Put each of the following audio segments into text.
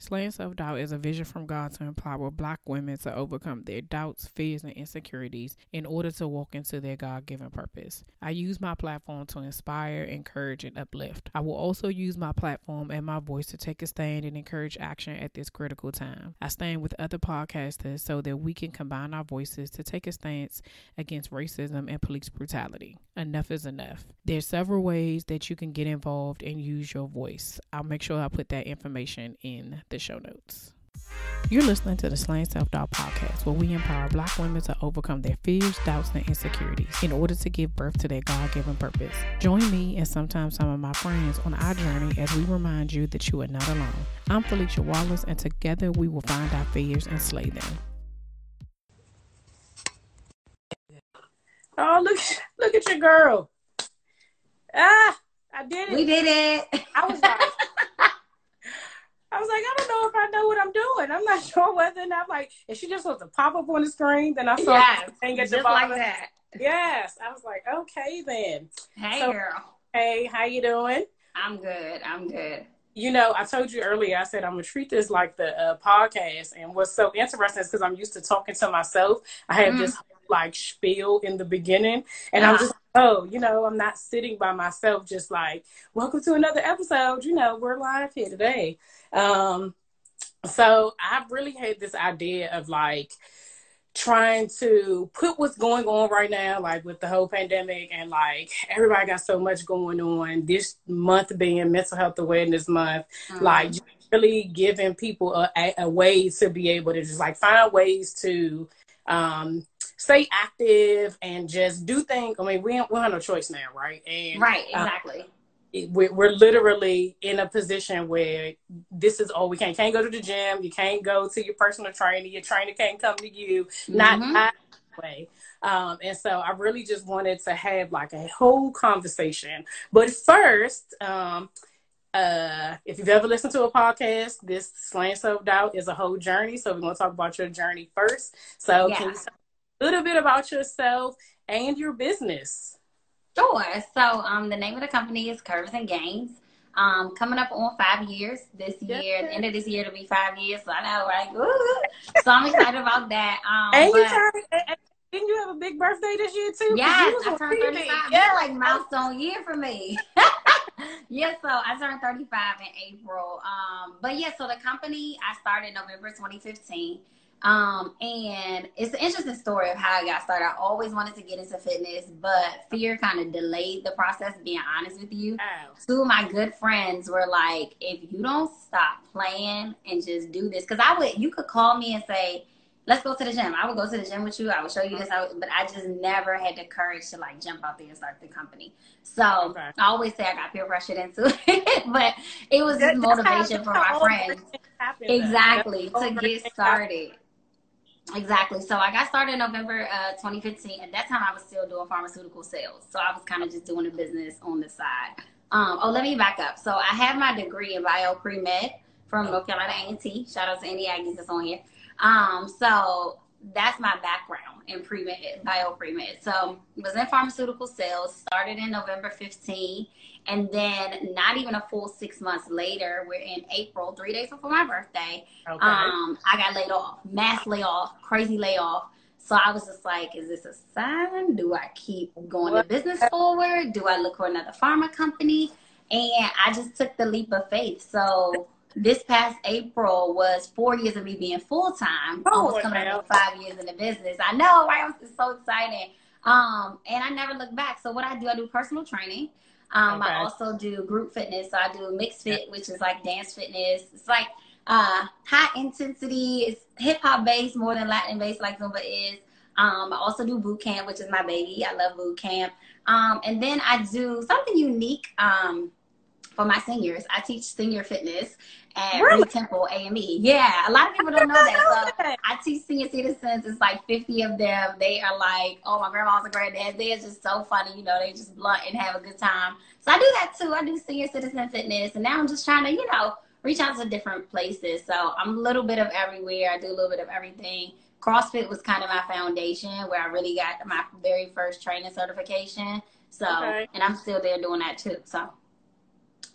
Slaying self doubt is a vision from God to empower black women to overcome their doubts, fears, and insecurities in order to walk into their God given purpose. I use my platform to inspire, encourage, and uplift. I will also use my platform and my voice to take a stand and encourage action at this critical time. I stand with other podcasters so that we can combine our voices to take a stance against racism and police brutality. Enough is enough. There's several ways that you can get involved and use your voice. I'll make sure I put that information in the show notes. You're listening to the Slaying Self Doubt podcast, where we empower black women to overcome their fears, doubts, and insecurities in order to give birth to their God given purpose. Join me and sometimes some of my friends on our journey as we remind you that you are not alone. I'm Felicia Wallace, and together we will find our fears and slay them. Oh, look, look at your girl. Ah, I did it. We did it. I was like, I was like, I don't know if I know what I'm doing. I'm not sure whether or not like if she just wants to pop up on the screen, then I saw yes, thing at just like that. Yes. I was like, okay then. Hey So- girl. Hey, how you doing? I'm good. I'm good. You know, I told you earlier, I said I'm gonna treat this like the uh, podcast. And what's so interesting is because I'm used to talking to myself. I had Mhm. this like spiel in the beginning, and I'm just oh, you know, I'm not sitting by myself, just like welcome to another episode. You know, we're live here today. Um, so I really had this idea of like trying to put what's going on right now, like with the whole pandemic and like everybody got so much going on. This month being mental health awareness month, Mhm. like really giving people a, a, a way to be able to just like find ways to um stay active and just do things. I mean, we don't, we don't have no choice now, right? And right, uh, exactly. we're, we're literally in a position where this is all we can. Can't go to the gym. You can't go to your personal trainer. Your trainer can't come to you. Not Mhm. that way. Um, and so I really just wanted to have like a whole conversation. But first, um, uh, if you've ever listened to a podcast, this slaying self doubt is a whole journey. So we're going to talk about your journey first. So Yeah. can you tell little bit about yourself and your business? Sure. So um the name of the company is Curves and Gains. Um, coming up on five years this year. At the end of this year to be five years. So I know, right? Woo! So I'm excited about that. Um, And you turned, and- didn't you have a big birthday this year too? Yes, I turned 35. Yeah, Yeah, like milestone year for me. yes, so I turned 35 in April. Um, but yeah, so the company I started November 2015. Um, and it's an interesting story of how I got started. I always wanted to get into fitness, but fear kind of delayed the process, being honest with you Wow. two of my good friends were like, if you don't stop playing and just do this, because I would, you could call me and say, let's go to the gym. I would go to the gym with you. I would show you this, I would, but I just never had the courage to like jump out there and start the company. So Okay. I always say I got peer pressured into it, but it was That- just motivation from my friends. things happen, though. Exactly, to get started. Exactly. So I got started in November uh, 2015. At that time, I was still doing pharmaceutical sales. So I was kind of just doing a business on the side. Um, oh, let me back up. So I have my degree in bio pre med from North Carolina A&T. Shout out to any Aggies that's on here. Um, so that's my background in pre med, bio pre med. So was in pharmaceutical sales. Started in November 15. And then not even a full six months later, we're in April, three days before my birthday. Okay. Um, I got laid off, mass layoff, crazy layoff. So I was just like, is this a sign? Do I keep going What? the business forward? Do I look for another pharma company? And I just took the leap of faith. So this past April was four years of me being full time, Oh, almost coming up five years in the business. I know, right? It's so exciting. Um, and I never look back. So what I do, I do personal training. Um, Okay. I also do group fitness. So I do MixxedFit, which is like dance fitness. It's like uh, high intensity. It's hip hop based more than Latin based, like Zumba is. Um, I also do boot camp, which is my baby. I love boot camp. Um, and then I do something unique um, for my seniors. I teach senior fitness at Really? Reid Temple AME. Yeah, a lot of people don't know that. So. I teach senior citizens. It's like 50 of them. They are like, oh, my grandma's a granddad. They are just so funny. You know, they just blunt and have a good time. So I do that too. I do senior citizen fitness. And now I'm just trying to, you know, reach out to different places. So I'm a little bit of everywhere. I do a little bit of everything. CrossFit was kind of my foundation where I really got my very first training certification. So, Okay. and I'm still there doing that too. So,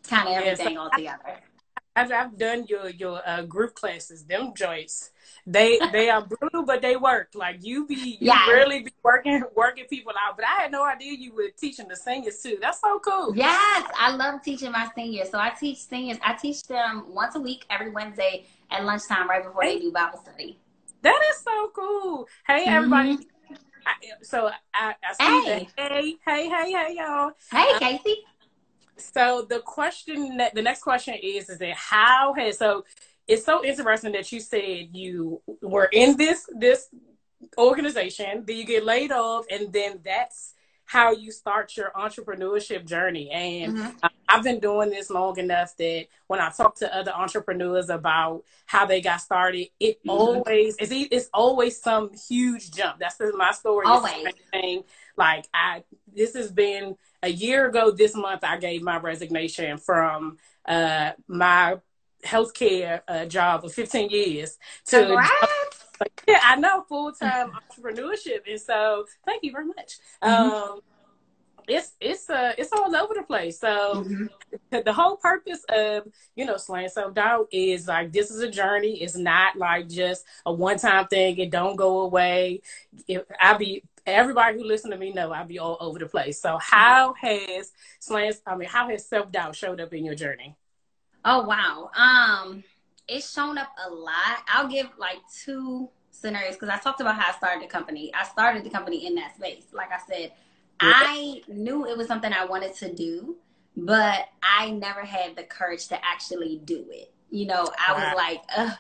kind of everything all together. I've, I've done your your uh, group classes. Them joints, they they are brutal, but they work. Like you be you Yeah. really be working working people out. But I had no idea you were teaching the seniors too. That's so cool. Yes, I love teaching my seniors. So I teach seniors. I teach them once a week, every Wednesday at lunchtime, right before they do Bible study. That is so cool. Hey everybody. I, so I, I see that. Hey, hey, hey, hey, y'all. Hey, Casey. So the question, that the next question is, is that how has so? It's so interesting that you said you were in this this organization, then you get laid off, and then that's how you start your entrepreneurship journey. And Mhm. I- I've been doing this long enough that when I talk to other entrepreneurs about how they got started, it Mhm. always it's, e- it's always some huge jump. That's my story. Always. Like I, this has been a year ago this month. I gave my resignation from uh, my healthcare uh, job of 15 years to Congrats. yeah, I know full time entrepreneurship, and so thank you very much. Mhm. Um, it's it's uh it's all over the place. So Mhm. the whole purpose of you know slaying self doubt is like this is a journey. It's not like just a one time thing. It don't go away. It, I be everybody who listen to me know I be all over the place. So how has slaying? I mean, how has self doubt showed up in your journey? Oh wow. Um, it's shown up a lot. I'll give like two scenarios because I talked about how I started the company. I started the company in that space. Like I said, I knew it was something I wanted to do, but I never had the courage to actually do it. You know, I was like, Ugh,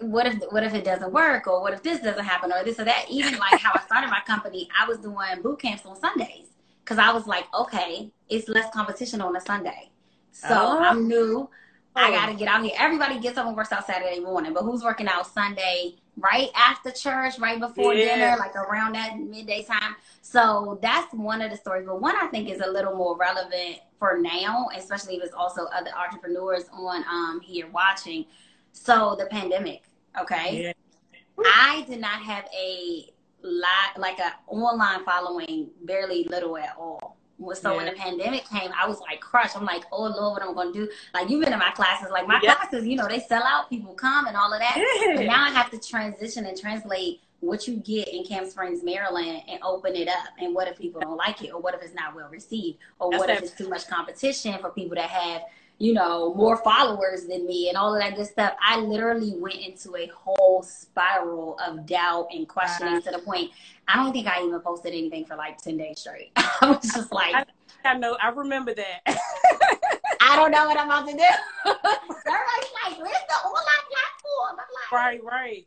what if what if it doesn't work or what if this doesn't happen or this or that even like how i started my company i was doing boot camps on sundays because i was like okay it's less competition on a sunday so Oh. i'm new i Oh. gotta get out here everybody gets up and works out saturday morning but who's working out sunday right after church right before Yeah. dinner like around that midday time so that's one of the stories but one i think is a little more relevant for now especially if it's also other entrepreneurs on um here watching so the pandemic, okay? Yeah. I did not have a lot like a online following, barely little at all. So when the pandemic came, I was like crushed. I'm like, oh Lord, what am I gonna do? Like you've been in my classes, like my Yeah. classes, you know, they sell out, people come and all of that. But now I have to transition and translate what you get in Camp Springs, Maryland, and open it up. And what if people don't like it, or what if it's not well received, or That's what if it's too much competition for people that have, you know, more followers than me, and all of that good stuff. I literally went into a whole spiral of doubt and questioning Uh-huh. to the point I don't think I even posted anything for like ten days straight. I was just like, I- I know. I remember that. I don't know what I'm about to do. Everybody's like, where's the online platform? I'm like, right, right.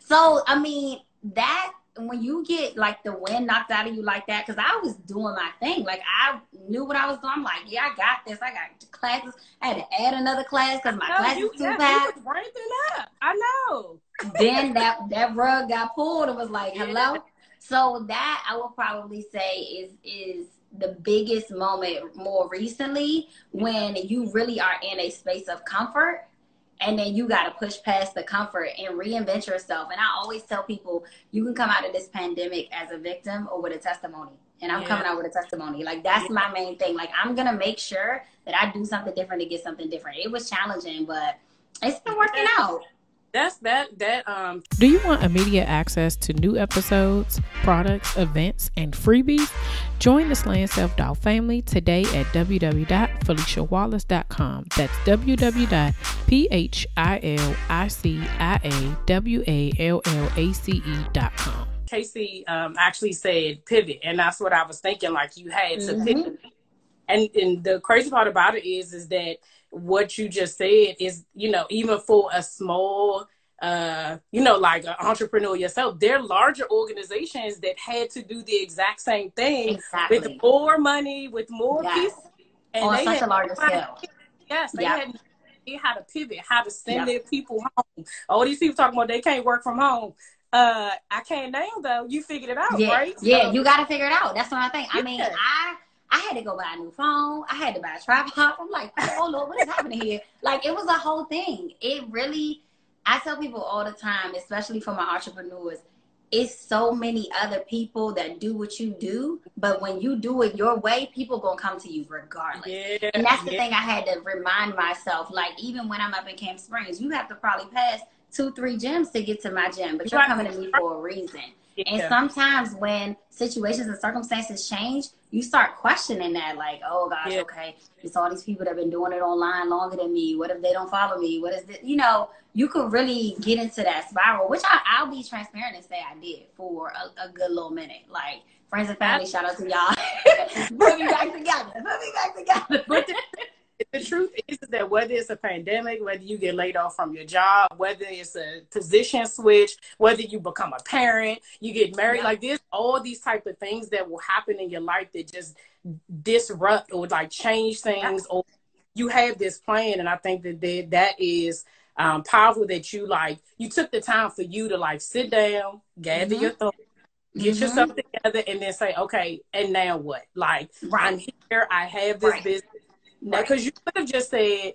So I mean that when you get like the wind knocked out of you like that, because I was doing my thing, like I knew what I was doing. I'm like, yeah, I got this. I got classes. I had to add another class because my No, class is too yeah, packed. you was ramping up. I know. then that that rug got pulled and was like, Yeah. hello. So that I will probably say is is the biggest moment more recently when you really are in a space of comfort and then you got to push past the comfort and reinvent yourself. And I always tell people you can come out of this pandemic as a victim or with a testimony. And I'm Yeah. coming out with a testimony. Like that's Yeah. my main thing. Like I'm gonna make sure that I do something different to get something different. It was challenging, but it's been working out. That's that that um Do you want immediate access to new episodes, products, events, and freebies? Join the Slaying self doubt family today at www.feliciawallace.com. That's www.feliciawallace.com. Casey um actually said pivot, and that's what I was thinking. Like you had to Mhm. pivot, and and the crazy part about it is is that what you just said is you know even for a small uh you know like an entrepreneur yourself there are larger organizations that had to do the exact same thing Exactly. with more money with more Yes. people and On they such had a larger scale. yes they Yeah. had had to pivot how to send Yeah. their people home all these people talking about they can't work from home uh i can't now though you figured it out yeah, right yeah, So- you got to figure it out. That's what I think. I mean, I I had to go buy a new phone. I had to buy a tripod. I'm like, oh Lord, what is happening here? Like, it was a whole thing. It really. I tell people all the time, especially for my entrepreneurs, it's so many other people that do what you do, but when you do it your way, people gonna come to you regardless. yeah And that's the yeah. thing I had to remind myself. Like, even when I'm up in Camp Springs, you have to probably pass two, three gyms to get to my gym, but you're coming to me for a reason. And sometimes when situations and circumstances change, you start questioning that, like, oh gosh, Yeah. okay, it's all these people that have been doing it online longer than me. What if they don't follow me? What is it? You know, you could really get into that spiral, which I, I'll be transparent and say I did for a, a good little minute. Like, friends and family, shout out to y'all. Put me back together. Put me back together. But the, the truth is that whether it's a pandemic, whether you get laid off from your job, whether it's a position switch, whether you become a parent, you get married, Yeah. like there's all these type of things that will happen in your life that just disrupt or like change things or you have this plan and I think that that, that is um, powerful that you like you took the time for you to like sit down, gather Mhm. your thoughts, get Mhm. yourself together and then say, okay, and now what? Like Right. I'm here, I have this Right. business. Right. because you could have just said,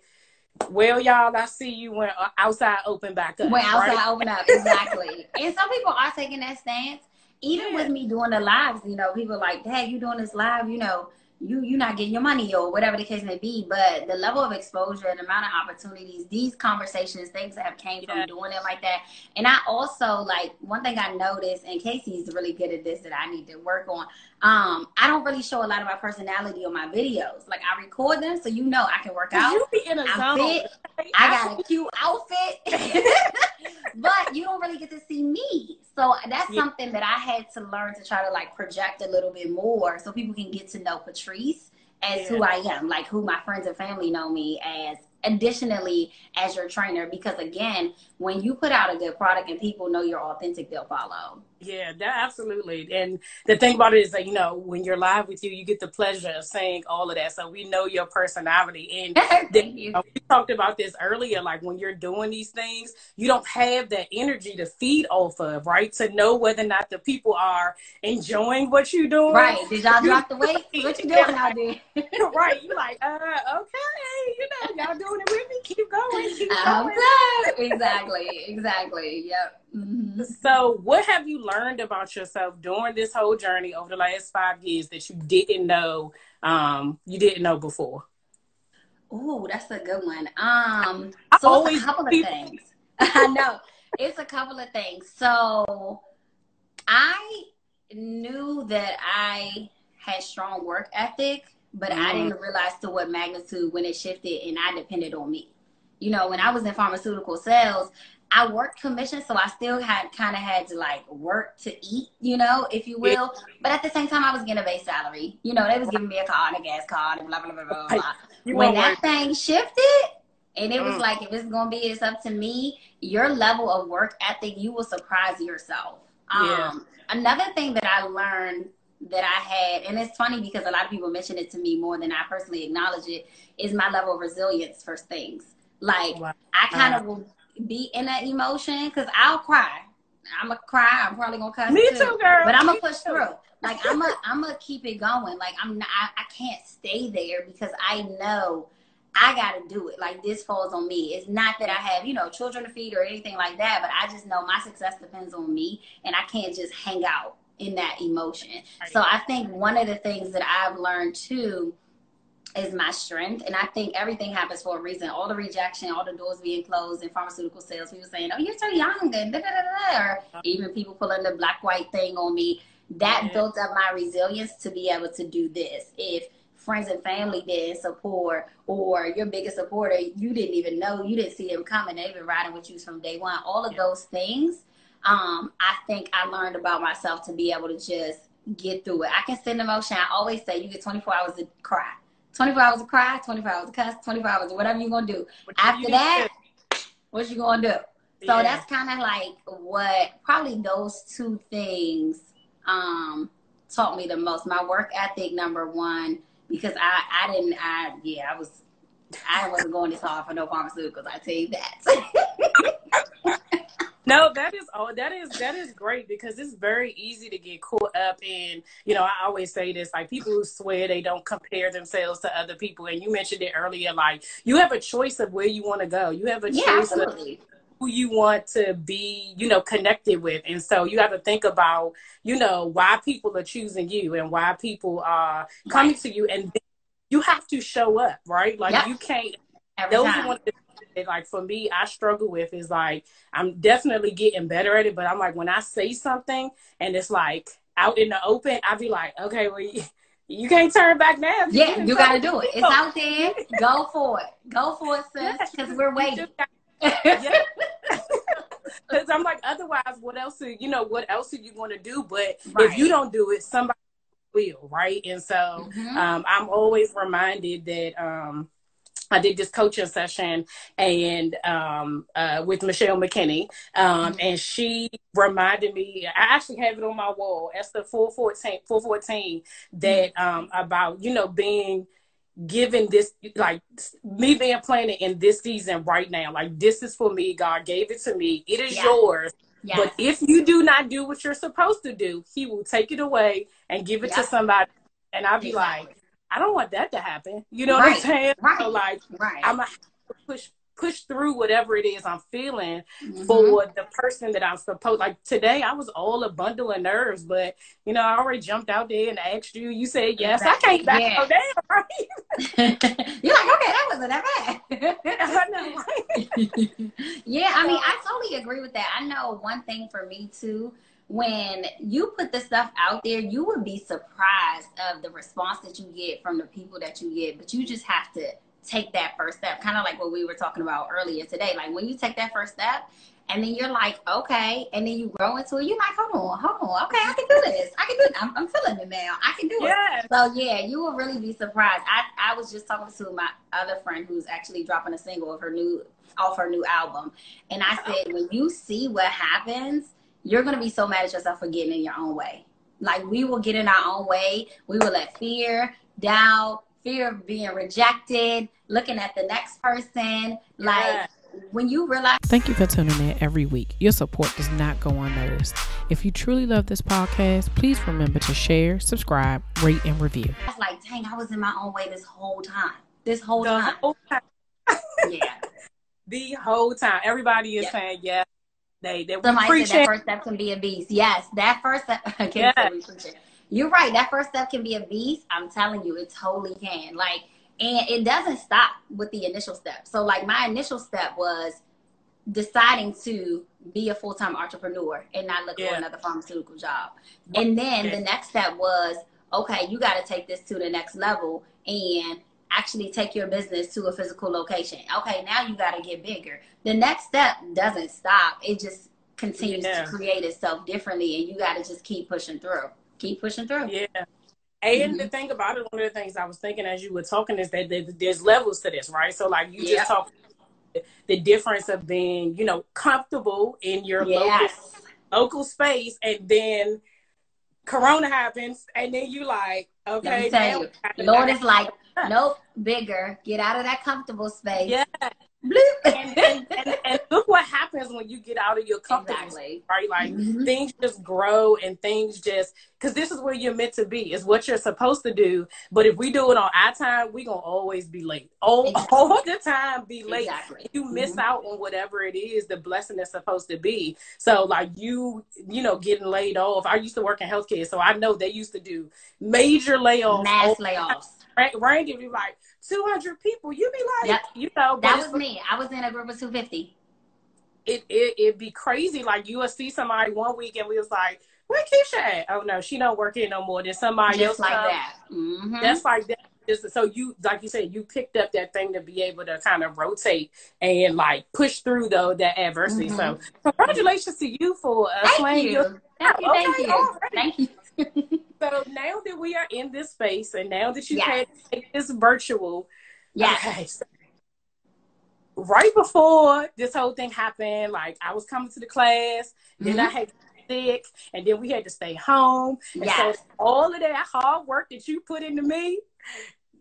"Well, y'all, I see you when uh, outside open back up." When outside right? open up, exactly. and some people are taking that stance. Even Yeah. with me doing the lives, you know, people are like, "Hey, you doing this live? You know, you you not getting your money or whatever the case may be." But the level of exposure and amount of opportunities, these conversations, things that have came Yeah. from doing it like that. And I also like one thing I noticed, and Casey's really good at this that I need to work on. Um, I don't really show a lot of my personality on my videos. Like I record them, so you know I can work out. you be in a I'm zone. fit. I got a cute outfit, but you don't really get to see me. So that's Yeah. something that I had to learn to try to like project a little bit more so people can get to know Patrice as who I am, like who my friends and family know me as. Additionally, as your trainer, because again, when you put out a good product and people know you're authentic, they'll follow. Yeah, that absolutely. And the thing about it is that you know when you're live with you, you get the pleasure of saying all of that. So we know your personality, and Thank you. Uh, we talked about this earlier. Like when you're doing these things, you don't have that energy to feed off of, right? To know whether or not the people are enjoying what you're doing, Right? Did y'all drop the weight? What you doing out there? right? You're like, uh, okay, know, y'all doing it with me. Keep going, keep going. exactly, exactly. Yep. Mhm. So, what have you learned about yourself during this whole journey over the last five years that you didn't know, um, you didn't know before? Ooh, that's a good one. Um, I so always it's a couple of people- things. I know it's a couple of things. So I knew that I had strong work ethic, but I Mm. didn't realize to what magnitude when it shifted, and I depended on me. You know, when I was in pharmaceutical sales, I worked commission, so I still had kind of had to like work to eat, you know, if you will. But at the same time, I was getting a base salary. You know, they was giving me a car and a gas card and blah blah blah blah blah. You when that thing shifted, and it was Mm. like, if it's gonna be, it's up to me. Your level of work ethic, you will surprise yourself. Yeah. Um, another thing that I learned that I had, and it's funny because a lot of people mention it to me more than I personally acknowledge it, is my level of resilience for things. Like Wow. I kind uh-huh. of will be in that emotion because I'll cry. I'm gonna cry. I'm probably gonna cuss Me too, girl. but I'm gonna push too. through. Like I'm gonna I'm gonna keep it going. Like I'm not. I, I can't stay there because I know I got to do it. Like this falls on me. It's not that I have you know children to feed or anything like that, but I just know my success depends on me, and I can't just hang out in that emotion. So I think one of the things that I've learned too is my strength. And I think everything happens for a reason. All the rejection, all the doors being closed in pharmaceutical sales, people saying, oh, you're so young, and da, da, da, da. or uh-huh. even people pulling the black white thing on me. That yeah. built up my resilience to be able to do this. If friends and family didn't support, or your biggest supporter, you didn't even know, you didn't see them coming, they've been riding with you from day one. All of yeah. those things, um, I think I learned about myself to be able to just get through it. I can send emotion. I always say you get 24 hours to cry. 24 hours to cry, 24 hours to cuss, 24 hours to whatever you're going to do. What After that, what you going to do? So yeah. that's kind of like what probably those two things um, taught me the most. My work ethic, number one, because I, I didn't, I, yeah, I was, I wasn't going this hard for no pharmaceuticals. I tell you that. No, that is oh that is that is great because it's very easy to get caught up in, you know, I always say this, like people who swear they don't compare themselves to other people. And you mentioned it earlier, like you have a choice of where you want to go. You have a yeah, choice absolutely. of who you want to be, you know, connected with. And so you have to think about, you know, why people are choosing you and why people are coming right. to you and you have to show up, right? Like yep. you can't Every those time. one of the like for me, I struggle with is like I'm definitely getting better at it, but I'm like when I say something and it's like out in the open, I be like, okay, well, you, you can't turn back now. Yeah, you, got to do it. It's out there. Go for it. Go for it, sis, because we're waiting. yeah. Because I'm like, otherwise, what else? Are, you know, what else are you going to do? But right. if you don't do it, somebody will, right? And so mm-hmm. um, I'm always reminded that. Um, I did this coaching session and um, uh, with Michelle McKinney, um, mm-hmm. and she reminded me. I actually have it on my wall. Four fourteen four fourteen that mm-hmm. um, about you know being given this like me being planted in this season right now. Like this is for me. God gave it to me. It is yeah. yours. Yes. But if you do not do what you're supposed to do, He will take it away and give it to somebody. And I'll be exactly. like I don't want that to happen. You know right. what I'm saying? Right. So like, right. I'm gonna push push through whatever it is I'm feeling mm-hmm. for the person that I'm supposed. Like today, I was all a bundle of nerves, but you know, I already jumped out there and asked you. You said yes. Exactly. I can't back yeah. down, right? You're like, okay, that wasn't that bad. I know. Right? yeah, I mean, I totally agree with that. I know one thing for me too when you put the stuff out there, you would be surprised of the response that you get from the people that you get. But you just have to take that first step, kind of like what we were talking about earlier today. Like when you take that first step, and then you're like, okay, and then you grow into it. You're like, hold on, hold on, okay, I can do this. I can do it. I'm, I'm feeling it now. I can do yes. it. So yeah, you will really be surprised. I I was just talking to my other friend who's actually dropping a single of her new off her new album, and I said, when you see what happens you're going to be so mad at yourself for getting in your own way. Like we will get in our own way. We will let fear, doubt, fear of being rejected, looking at the next person. Like when you realize. Thank you for tuning in every week. Your support does not go unnoticed. If you truly love this podcast, please remember to share, subscribe, rate, and review. It's like, dang, I was in my own way this whole time. This whole the time. Whole time. yeah. The whole time. Everybody is yeah. saying, yeah, they they Somebody said that first step can be a beast. Yes, that first step. yes. You're right. That first step can be a beast. I'm telling you, it totally can. Like, and it doesn't stop with the initial step. So, like, my initial step was deciding to be a full time entrepreneur and not look yeah. for another pharmaceutical job. And then the next step was okay, you got to take this to the next level and actually take your business to a physical location. Okay, now you got to get bigger. The next step doesn't stop. It just continues yeah. to create itself differently and you got to just keep pushing through. Keep pushing through. Yeah. And mm-hmm. the thing about it, one of the things I was thinking as you were talking is that there's levels to this, right? So like you yep. just talk the difference of being, you know, comfortable in your yes. local local space and then corona happens and then you like, okay, Lord is like, nope, bigger. Get out of that comfortable space. Yeah. and, and, and, and, look what happens when you get out of your comfort Exactly. right? Like Mhm. things just grow and things just because this is where you're meant to be. It's what you're supposed to do. But if we do it on our time, we're gonna always be late. All, Exactly. all the time, be late. Exactly. You miss Mhm. out on whatever it is the blessing is supposed to be. So like you, you know, getting laid off. I used to work in healthcare, so I know they used to do major layoffs. Mass layoffs. right, if you like 200 people, You'd be like, Yep. you know, That was me. I was in a group of 250. it, it it'd be crazy. Like you would see somebody one week and we was like, where Keisha at? Oh no, she don't work here no more. Then somebody else Just like come. that. Mhm. That's like that. Just, so you, like you said, you picked up that thing to be able to kind of rotate and like push through though that adversity. Mhm. So congratulations to you for uh, Thank playing you. your. Thank you. Thank you. right. Thank you. So now that we are in this space and now that you Yes. had take this virtual, Yes. Okay, so right before this whole thing happened, like I was coming to the class, then I Mhm. had sick, and then we had to stay home. And Yes. so all of that hard work that you put into me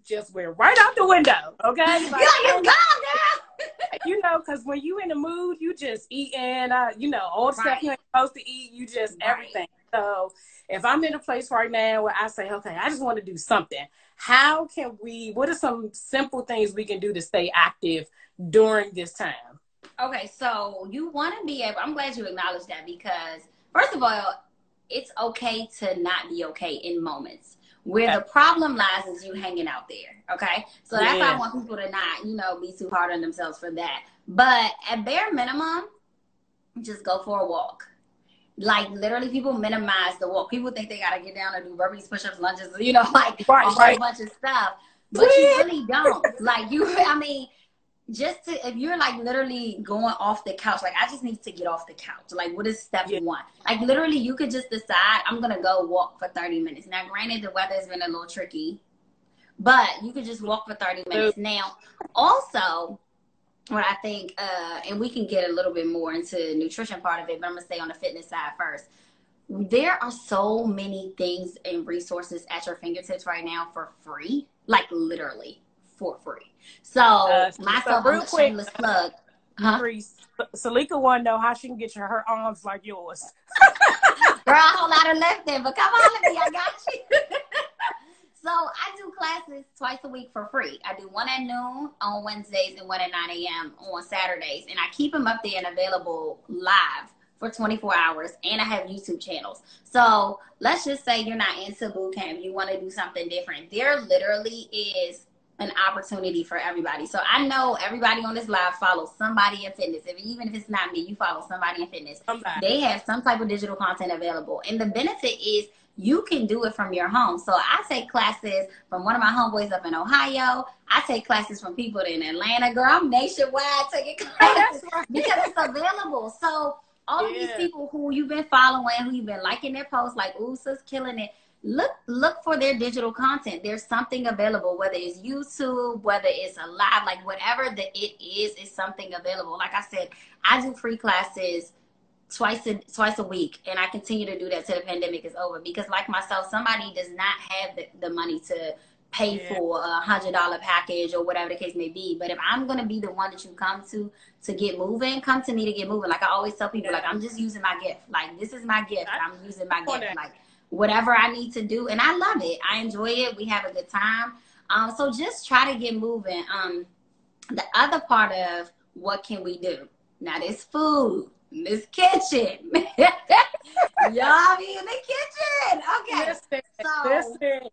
just went right out the window. Okay, like, it's gone, girl. you know, because when you in the mood, you just eating, uh, you know, all the stuff you ain't supposed to eat, you just Right. everything. So if I'm in a place right now where I say, okay, I just want to do something, how can we, what are some simple things we can do to stay active during this time? Okay, so you want to be able. I'm glad you acknowledged that because first of all, it's okay to not be okay in moments. Where Yeah. the problem lies is you hanging out there. Okay, so that's why I want people to not, you know, be too hard on themselves for that. But at bare minimum, just go for a walk. Like literally, people minimize the walk. People think they gotta get down and do burpees, push-ups, lunges, you know, like Right, a whole right. bunch of stuff. But you really don't. Like you, I mean, just to if you're like literally going off the couch, like I just need to get off the couch. Like what is step Yeah. one? Like literally, you could just decide I'm gonna go walk for 30 minutes. Now, granted, the weather has been a little tricky, but you could just walk for 30 minutes. Now, also, what I think, uh, and we can get a little bit more into the nutrition part of it, but I'm gonna stay on the fitness side first. There are so many things and resources at your fingertips right now for free, like literally for free. So, Uh, so myself, real I'm a quick, shameless plug. Huh? Salika want to know how she can get your, her arms like yours. Girl, a whole lot of left there, but come on, me, I got you. so I do classes twice a week for free. I do one at noon on Wednesdays and one at 9 a.m. on Saturdays. And I keep them up there and available live for 24 hours. And I have YouTube channels. So let's just say you're not into boot camp, you want to do something different. There literally is an opportunity for everybody. So I know everybody on this live follows somebody in fitness. If even if it's not me, you follow somebody in fitness Somebody. they have some type of digital content available. And the benefit is you can do it from your home. So I take classes from one of my homeboys up in Ohio. I take classes from people in Atlanta. Girl, I'm nationwide taking oh, classes right. because it's available. So all of these people who you've been following, who you've been liking their posts, like Usa's killing it. Look, look for their digital content. There's something available, whether it's YouTube, whether it's a live, like whatever the it is, is something available. Like I said, I do free classes twice a twice a week, and I continue to do that till the pandemic is over. Because, like myself, somebody does not have the, the money to pay Yeah. for a hundred dollar package or whatever the case may be. But if I'm gonna be the one that you come to to get moving, come to me to get moving. Like I always tell people, Yeah. like I'm just using my gift. Like this is my gift. I'm using my gift. that. Like whatever I need to do, and I love it. I enjoy it. We have a good time. Um, so just try to get moving. Um, the other part of what can we do? Now this food, this kitchen. Y'all be in the kitchen. Okay. Listen, So listen.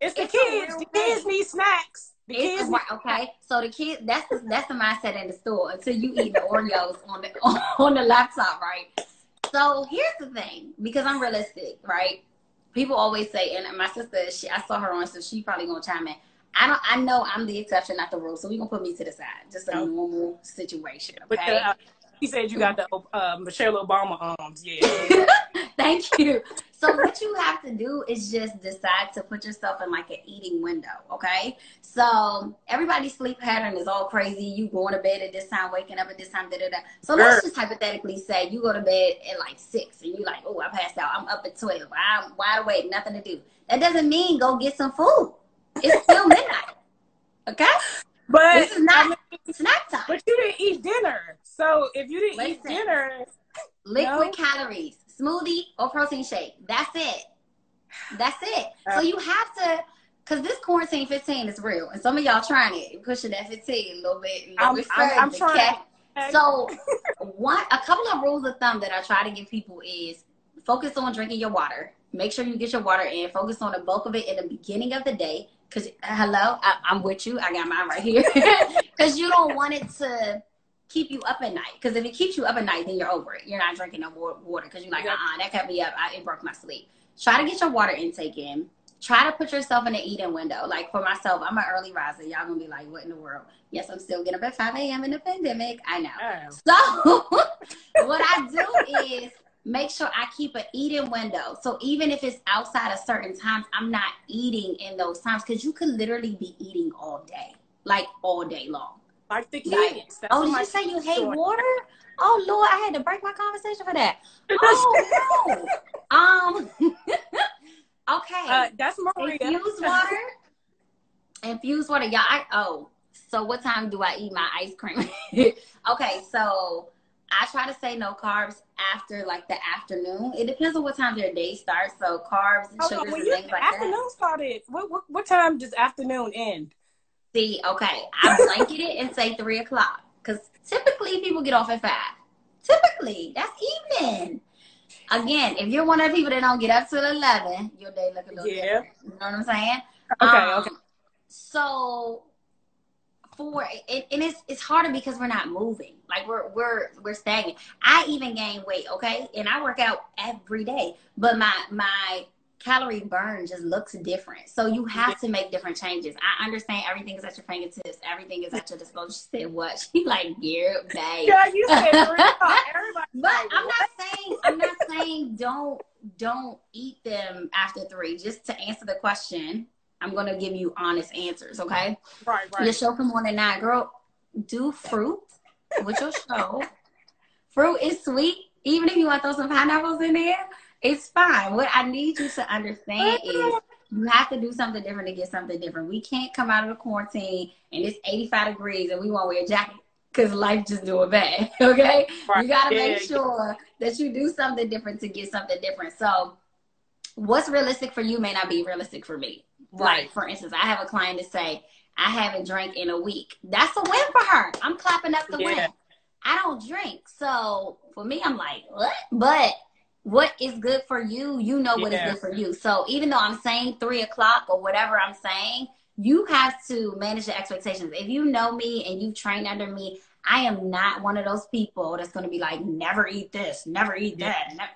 It's the It's kids. The kids need snacks. The kids right, okay. So the kids that's the that's the mindset in the store until you eat the Oreos on the on the laptop, right? So here's the thing, because I'm realistic, right? People always say, and my sister, she, I saw her on, so she probably gonna chime in. I don't. I know I'm the exception, not the rule. So we gonna put me to the side, just a Okay. normal situation. But Okay. uh, he said you got the uh, Michelle Obama arms. Yeah. Thank you. So what you have to do is just decide to put yourself in like an eating window, okay? So everybody's sleep pattern is all crazy. You going to bed at this time, waking up at this time, da da da. So let's just hypothetically say you go to bed at like six and you're like, oh, I passed out. I'm up at twelve. I'm wide awake, nothing to do. That doesn't mean go get some food. It's still midnight. Okay? But This is not I mean, snack time. but you didn't eat dinner. So if you didn't Listen. eat dinner, Liquid No. calories, smoothie or protein shake. That's it. That's it. So Uh, you have to, because this quarantine 15 is real, and some of y'all trying it, pushing that 15 a little bit, a little I'm, bit I'm, I'm trying. So one, a couple of rules of thumb that I try to give people is focus on drinking your water. Make sure you get your water in. Focus on the bulk of it in the beginning of the day. Cause hello, I, I'm with you. I got mine right here. Cause you don't want it to keep you up at night. Because if it keeps you up at night, then you're over it. You're not drinking no more water because you're like, uh-uh, that kept me up. I, it broke my sleep. Try to get your water intake in. Try to put yourself in the eating window. Like for myself, I'm an early riser. Y'all gonna be like, what in the world? Yes, I'm still getting up at 5 a.m. in the pandemic. I know. Oh, So what I do is make sure I keep an eating window. So even if it's outside of certain times, I'm not eating in those times because you could literally be eating all day, like all day long. Like the kids. That's oh, did you say you hate doing. water? Oh Lord, I had to break my conversation for that. Oh no. um. okay. Uh, that's Maria. Infused water. Infused water, y'all. I, oh, so what time do I eat my ice cream? okay, so I try to say no carbs after like the afternoon. It depends on what time their day starts. So carbs and Hold sugars and things like afternoon that. started, what, what what time does afternoon end? See, okay, I blanket it and say three o'clock because typically people get off at five. Typically, that's evening. Again, if you're one of the people that don't get up till eleven, your day look a little Yeah. different. You know what I'm saying? Okay, Um, okay. So for it, and it's it's harder because we're not moving. Like we're we're we're stagnant. I even gain weight, okay, and I work out every day, but my my calorie burn just looks different. So you have to make different changes. I understand everything is at your fingertips. Everything is at your disposal. She said what? She like, yeah, babe. Yeah, you said. Everybody. But I'm not saying I'm not saying don't don't eat them after three. Just to answer the question, I'm gonna give you honest answers, okay? Right, Your right. show come on at nine, girl. Do fruit with your show. fruit is sweet. Even if you want to throw some pineapples in there, it's fine. What I need you to understand is uh-huh. you have to do something different to get something different. We can't come out of the quarantine and it's 85 degrees and we won't wear a jacket because life just doing bad. Okay, Right. you got to make sure that you do something different to get something different. So, what's realistic for you may not be realistic for me. Right. Like, for instance, I have a client to say, I haven't drank in a week. That's a win for her. I'm clapping up the Yeah. win. I don't drink. So for me, I'm like, what? But what is good for you, you know what is good for you. So even though I'm saying three o'clock or whatever I'm saying, you have to manage your expectations. If you know me and you've trained under me, I am not one of those people that's going to be like, never eat this, never eat that. never-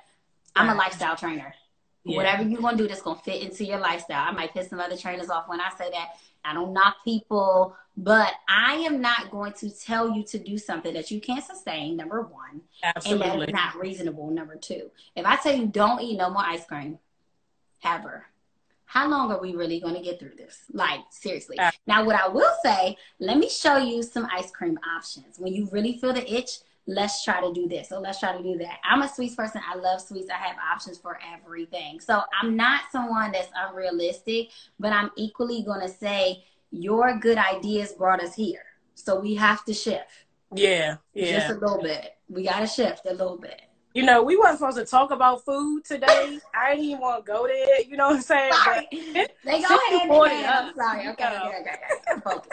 I'm a lifestyle trainer. Yeah. Whatever you're gonna do that's gonna fit into your lifestyle. I might piss some other trainers off when I say that. I don't knock people, but I am not going to tell you to do something that you can't sustain, number one, and that is not reasonable, number two. If I tell you don't eat no more ice cream, ever, how long are we really gonna get through this? Like, seriously. Uh, Now, what I will say, let me show you some ice cream options. When you really feel the itch, let's try to do this. So let's try to do that. I'm a sweets person. I love sweets. I have options for everything. So I'm not someone that's unrealistic, but I'm equally going to say your good ideas brought us here. So we have to shift Yeah, yeah. just a little bit. We got to shift a little bit. you know, we weren't supposed to talk about food today. I didn't even want to go there. You know what I'm saying? Sorry. But They go Since you hand in brought it hand. up, I'm sorry. Okay, you know. okay, okay, okay. I'm focused.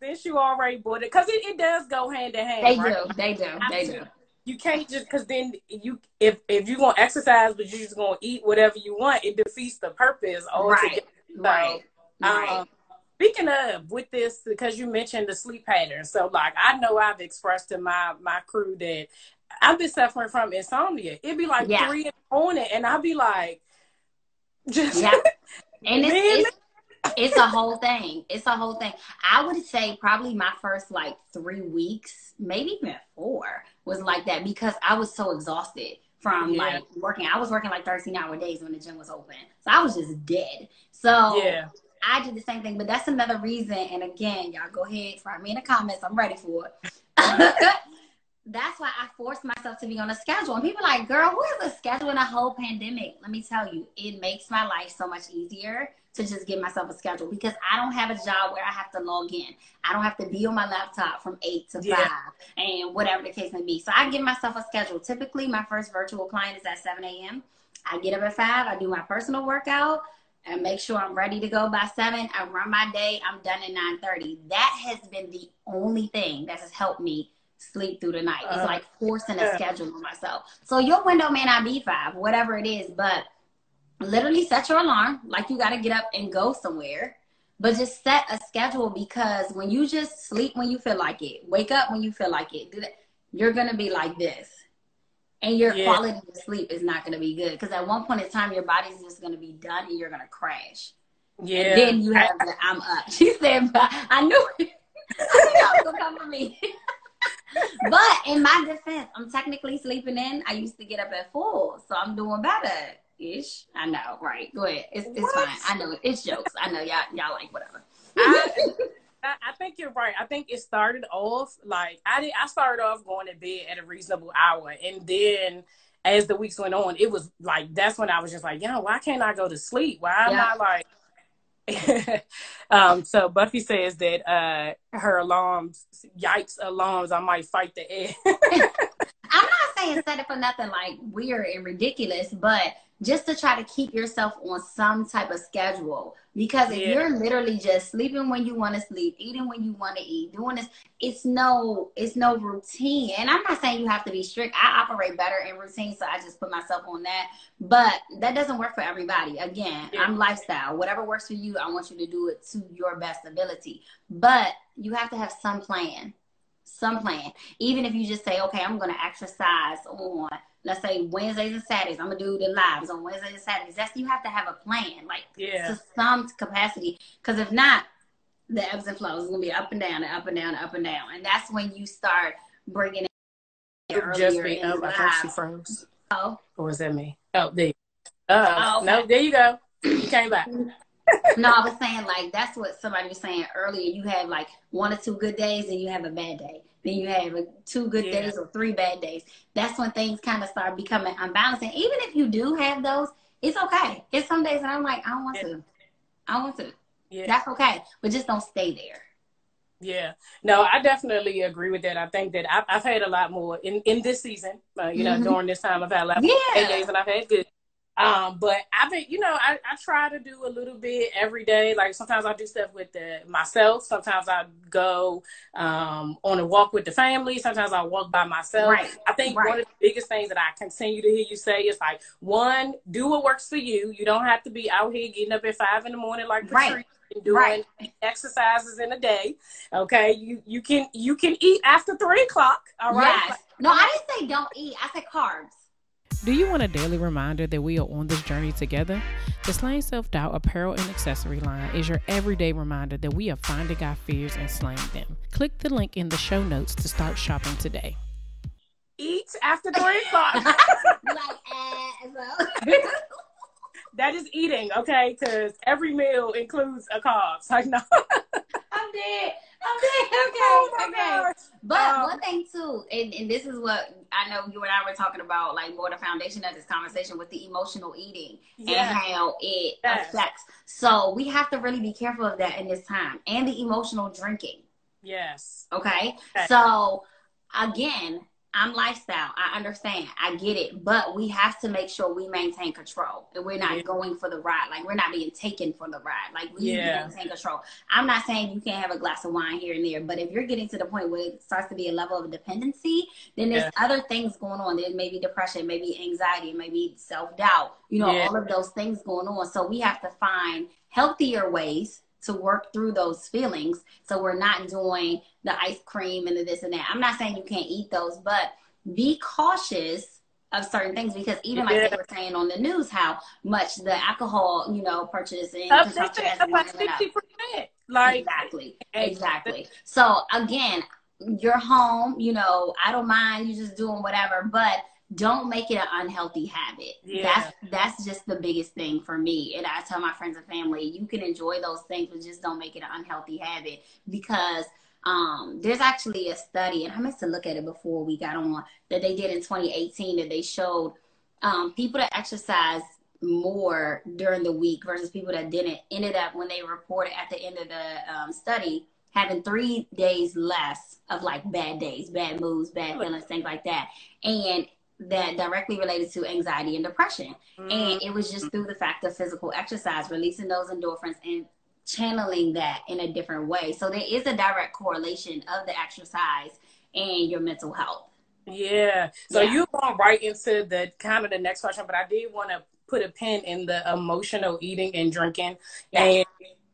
Since you already bought it, because it, it does go hand in hand. They right? do. They do. They do. You can't just because then you if if you're gonna exercise but you're just gonna eat whatever you want, it defeats the purpose. Right. Right. Right. Um, speaking of with this, because you mentioned the sleep pattern, so like I know I've expressed to my my crew that I've been suffering from insomnia. It'd be like Yeah. three in the morning, and I'd be like, just Yeah. And it's, it's it's a whole thing. It's a whole thing. I would say probably my first like three weeks, maybe even four, was like that because I was so exhausted from Yeah. like working. I was working like 13 hour days when the gym was open. So I was just dead. So yeah, I did the same thing, but that's another reason. And again, y'all go ahead, find me in the comments. I'm ready for it. that's why I forced myself to be on a schedule. And people are like, girl, who has a schedule in a whole pandemic? Let me tell you, it makes my life so much easier to just give myself a schedule because I don't have a job where I have to log in. I don't have to be on my laptop from eight to yeah. five and whatever the case may be. So I give myself a schedule. Typically, my first virtual client is at 7 a.m. I get up at five, I do my personal workout and make sure I'm ready to go by seven. I run my day, I'm done at 9:30. That has been the only thing that has helped me sleep through the night. It's uh, like forcing a schedule on myself. So your window may not be five, whatever it is, but literally set your alarm like you got to get up and go somewhere but just set a schedule because when you just sleep when you feel like it wake up when you feel like it you're gonna be like this. And your yeah. quality of sleep is not gonna be good because at one point in time your body's just gonna be done and you're gonna crash. Yeah. and then you have the i'm up. She said i knew it. i knew gonna come for me. But in my defense i'm technically sleeping in. I used to get up at four so i'm doing better ish. I know, right? Go ahead. It's it's fine. I know it. It's jokes. I know y'all y'all like whatever. I, I think you're right. I think it started off like I did. I started off going to bed at a reasonable hour, and then as the weeks went on, it was like that's when I was just like, yo, why can't I go to sleep? Why am yeah. I like? um, so Buffy says that uh, her alarms, yikes alarms, I might fight the air. Saying set it for nothing like weird and ridiculous, but just to try to keep yourself on some type of schedule. Because if yeah. you're literally just sleeping when you want to sleep, eating when you want to eat, doing this, it's no, it's no routine. And I'm not saying you have to be strict. I operate better in routine, so I just put myself on that. But that doesn't work for everybody. Again, yeah. I'm lifestyle. Whatever works for you, I want you to do it to your best ability. But you have to have some plan some plan. Even if you just say, okay, I'm going to exercise on let's say Wednesdays and Saturdays, I'm gonna do the lives on Wednesdays and Saturdays. That's you have to have a plan, like yeah. to some capacity. Because if not, the ebbs and flows is gonna be up and down and up and down and up and down, and that's when you start bringing it just me up. I think she froze. Oh, or was that me? Oh, there. Uh, oh, okay. no, there you go. You came back. No, I was saying like that's what somebody was saying earlier. You have like one or two good days, and you have a bad day. Then you have two good yeah. days or three bad days. That's when things kind of start becoming unbalanced. And even if you do have those, it's okay. It's some days that I'm like, I don't want yeah. to. I want to. Yeah. That's okay. But just don't stay there. Yeah, no, I definitely agree with that. I think that I've, I've had a lot more in, in this season. Uh, you know, mm-hmm. during this time, I've had a lot yeah. days, and I've had good um, but I've been, you know, I, I try to do a little bit every day. Like sometimes I do stuff with the, myself. Sometimes I go um, on a walk with the family. Sometimes I walk by myself. Right. I think right. one of the biggest things that I continue to hear you say is like, one, do what works for you. You don't have to be out here getting up at five in the morning like Patrice. Right doing right. exercises in a day. Okay, you you can you can eat after three o'clock. All right. Yes. No, I didn't say don't eat. I said carbs. Do you want a daily reminder that we are on this journey together? The Slaying Self Doubt apparel and accessory line is your everyday reminder that we are finding our fears and slaying them. Click the link in the show notes to start shopping today. Eat after three o'clock. like, uh, that is eating, okay? Because every meal includes a carb. Like, no. I'm dead. Okay, okay, oh okay. Gosh. But um, one thing too, and, and this is what I know you and I were talking about, like more the foundation of this conversation with the emotional eating and how it yes. affects. So we have to really be careful of that in this time, and the emotional drinking. Yes. Okay. okay. So again, I'm lifestyle. I understand. I get it. But we have to make sure we maintain control and we're not yeah. going for the ride. Like we're not being taken for the ride. Like we yeah. maintain control. I'm not saying you can't have a glass of wine here and there, but if you're getting to the point where it starts to be a level of dependency, then there's yeah. other things going on. There may be depression, maybe anxiety, maybe self doubt, you know, all of those things going on. So we have to find healthier ways to work through those feelings. So we're not doing the ice cream and the this and that. I'm not saying you can't eat those, but be cautious of certain things because even like yeah. they were saying on the news how much the alcohol, you know, purchase and been about fifty percent. Like exactly, exactly. So again, you're home. You know, I don't mind you just doing whatever, but don't make it an unhealthy habit. Yeah. That's that's just the biggest thing for me. And I tell my friends and family, you can enjoy those things, but just don't make it an unhealthy habit because Um, there's actually a study, and I meant to look at it before we got on that they did in 2018 that they showed um, people that exercise more during the week versus people that didn't ended up when they reported at the end of the um, study having three days less of like bad days, bad moods, bad feelings, things like that. And that directly related to anxiety and depression. Mm-hmm. And it was just through the fact of physical exercise, releasing those endorphins and channeling that in a different way. So there is a direct correlation of the exercise and your mental health. Yeah. So yeah. you're going right into the kind of the next question, but I did want to put a pin in the emotional eating and drinking yeah. and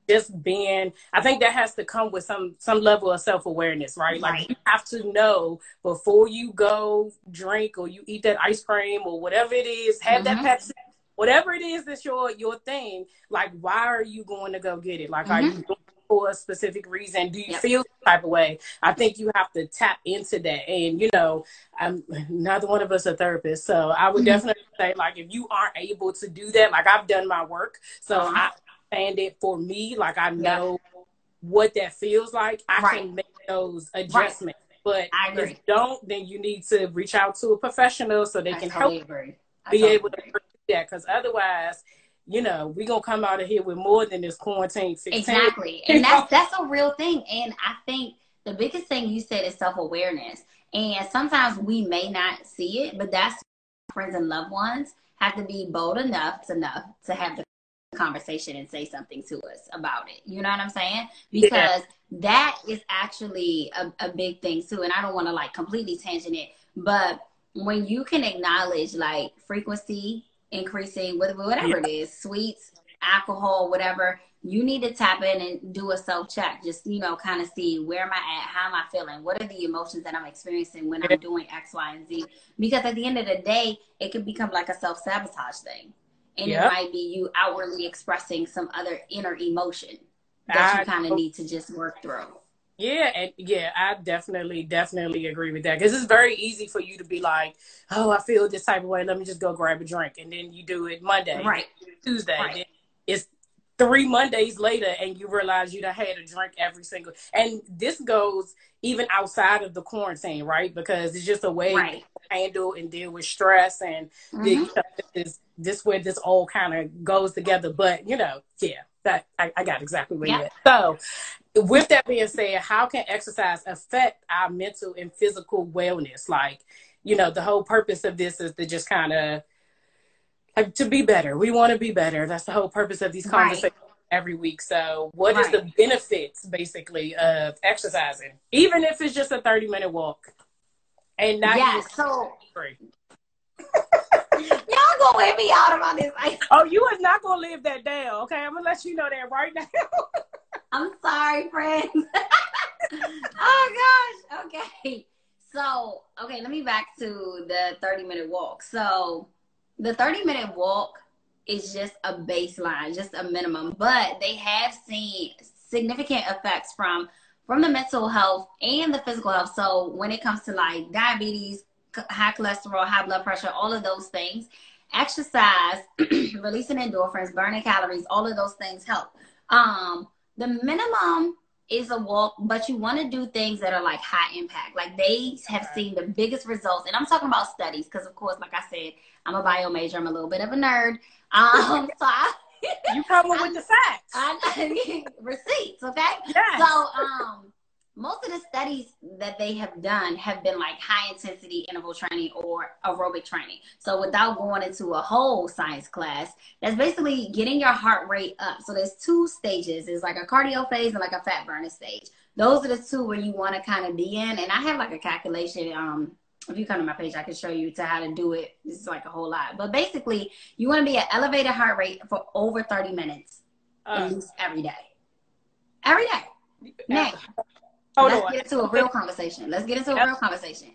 just being i think that has to come with some some level of self-awareness right, right. like you have to know before you go drink or you eat that ice cream or whatever it is have mm-hmm. that pepsi whatever it is that's your your thing like why are you going to go get it like mm-hmm. are you for a specific reason do you yep. feel type of way i think you have to tap into that and you know i'm neither one of us a therapist so i would mm-hmm. definitely say like if you aren't able to do that like i've done my work so uh-huh. i understand it for me. Like I know yeah. what that feels like. I right. can make those adjustments. Right. But if you don't, then you need to reach out to a professional so they I can totally help agree. be totally able agree. to do that. Because otherwise, you know, we're gonna come out of here with more than this quarantine. 16. Exactly, and that's that's a real thing. And I think the biggest thing you said is self awareness. And sometimes we may not see it, but that's friends and loved ones have to be bold enough enough to have the conversation and say something to us about it. You know what I'm saying? Because yeah. that is actually a, a big thing too. And I don't want to like completely tangent it, but when you can acknowledge like frequency increasing, whatever yeah. it is, sweets, alcohol, whatever, you need to tap in and do a self check. Just, you know, kind of see where am I at? How am I feeling? What are the emotions that I'm experiencing when I'm doing X, Y, and Z? Because at the end of the day, it can become like a self sabotage thing and yep. it might be you outwardly expressing some other inner emotion that I, you kind of need to just work through. Yeah, and yeah, I definitely, definitely agree with that because it's very easy for you to be like, "Oh, I feel this type of way. Let me just go grab a drink," and then you do it Monday, right? Tuesday. Right. It's three Mondays later, and you realize you done had a drink every single. And this goes even outside of the quarantine, right? Because it's just a way right. to handle and deal with stress, and mm-hmm. the, you know, this this where this all kind of goes together. But you know, yeah, that I, I got exactly where yeah. So with that being said, how can exercise affect our mental and physical wellness? Like, you know, the whole purpose of this is to just kind of like to be better. We want to be better. That's the whole purpose of these conversations right. every week. So, what right. is the benefits basically of exercising, even if it's just a thirty minute walk? And not yeah, so free. Y'all gonna let me out about this. oh, you is not gonna live that down. Okay, I'm gonna let you know that right now. I'm sorry, friends. oh gosh. Okay. So, okay, let me back to the 30 minute walk. So, the 30 minute walk is just a baseline, just a minimum, but they have seen significant effects from from the mental health and the physical health. So, when it comes to like diabetes, high cholesterol, high blood pressure, all of those things. Exercise, releasing endorphins, burning calories, all of those things help. Um, the minimum is a walk, but you want to do things that are like high impact. Like they have seen the biggest results, and I'm talking about studies because, of course, like I said, I'm a bio major. I'm a little bit of a nerd. Um, so I, you come up with the facts. I, receipts, okay? Yes. So, um, most of the studies that they have done have been like high intensity interval training or aerobic training. So without going into a whole science class, that's basically getting your heart rate up. So there's two stages. There's like a cardio phase and like a fat burning stage. Those are the two where you want to kind of be in. And I have like a calculation. Um, if you come to my page, I can show you to how to do it. This is like a whole lot. But basically, you want to be at elevated heart rate for over 30 minutes at uh. least every day. Every day. Now, Let's get into a real conversation. Let's get into a yep. real conversation.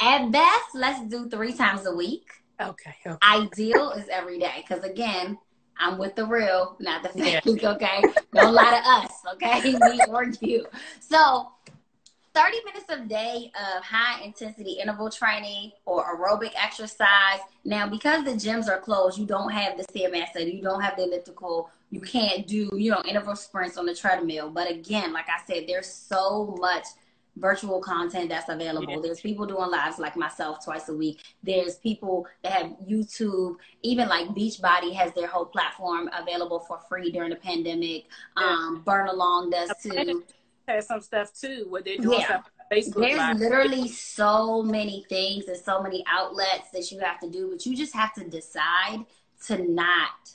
At best, let's do three times a week. Okay. okay. Ideal is every day because again, I'm with the real, not the fake. Yeah. Okay, don't lie to us. Okay, me or you. So, 30 minutes a day of high intensity interval training or aerobic exercise. Now, because the gyms are closed, you don't have the Stairmaster, you don't have the elliptical, you can't do, you know, interval sprints on the treadmill. But again, like I said, there's so much virtual content that's available. Yeah. There's people doing lives like myself twice a week. There's people that have YouTube. Even like Beachbody has their whole platform available for free during the pandemic. Yeah. Um, Burn Along does too. Has some stuff too where they're doing yeah. stuff. Facebook There's live. literally so many things and so many outlets that you have to do, but you just have to decide to not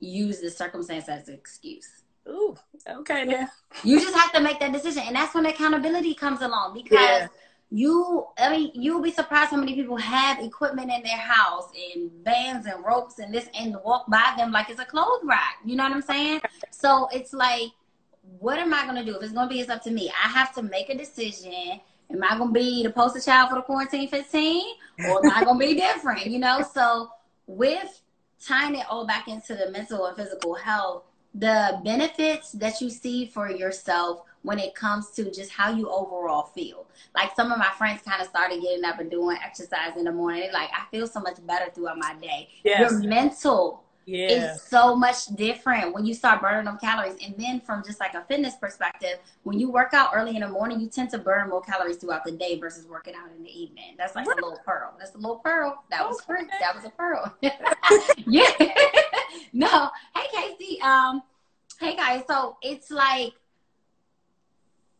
use the circumstance as an excuse. Ooh, okay then. You just have to make that decision. And that's when accountability comes along because yeah. you I mean, you'll be surprised how many people have equipment in their house and bands and ropes and this and walk by them like it's a clothes rack. You know what I'm saying? So it's like, what am I gonna do? If it's gonna be it's up to me, I have to make a decision. Am I gonna be the poster child for the quarantine 15? Or am I gonna be different? You know, so with tying it all back into the mental and physical health, the benefits that you see for yourself when it comes to just how you overall feel. Like some of my friends kind of started getting up and doing exercise in the morning. They're like, I feel so much better throughout my day. Yes. Your mental yeah. is so much different when you start burning them calories. And then from just like a fitness perspective, when you work out early in the morning, you tend to burn more calories throughout the day versus working out in the evening. That's like a little pearl. That's a little pearl. That was free. That was a pearl. yeah. no. Hey Casey. Um, hey guys. So it's like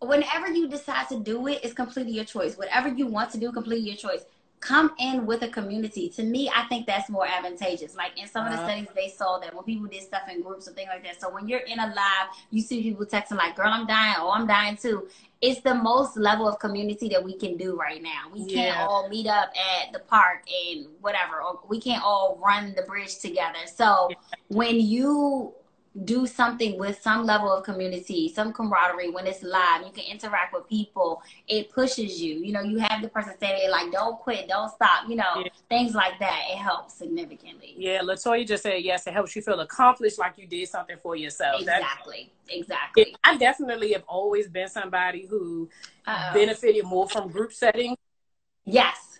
whenever you decide to do it, it's completely your choice. Whatever you want to do, completely your choice come in with a community. To me, I think that's more advantageous. Like in some of the uh-huh. studies, they saw that when people did stuff in groups or things like that. So when you're in a live, you see people texting like, "Girl, I'm dying," "Oh, I'm dying too." It's the most level of community that we can do right now. We can't all meet up at the park and whatever, or we can't all run the bridge together. So yeah. when you do something with some level of community, some camaraderie when it's live. You can interact with people. It pushes you. You know, you have the person say like, "Don't quit, don't stop." You know, yeah. things like that. It helps significantly. Yeah, Latoya just said yes. It helps you feel accomplished, like you did something for yourself. Exactly. exactly. It, I definitely have always been somebody who Uh-oh. benefited more from group settings. Yes.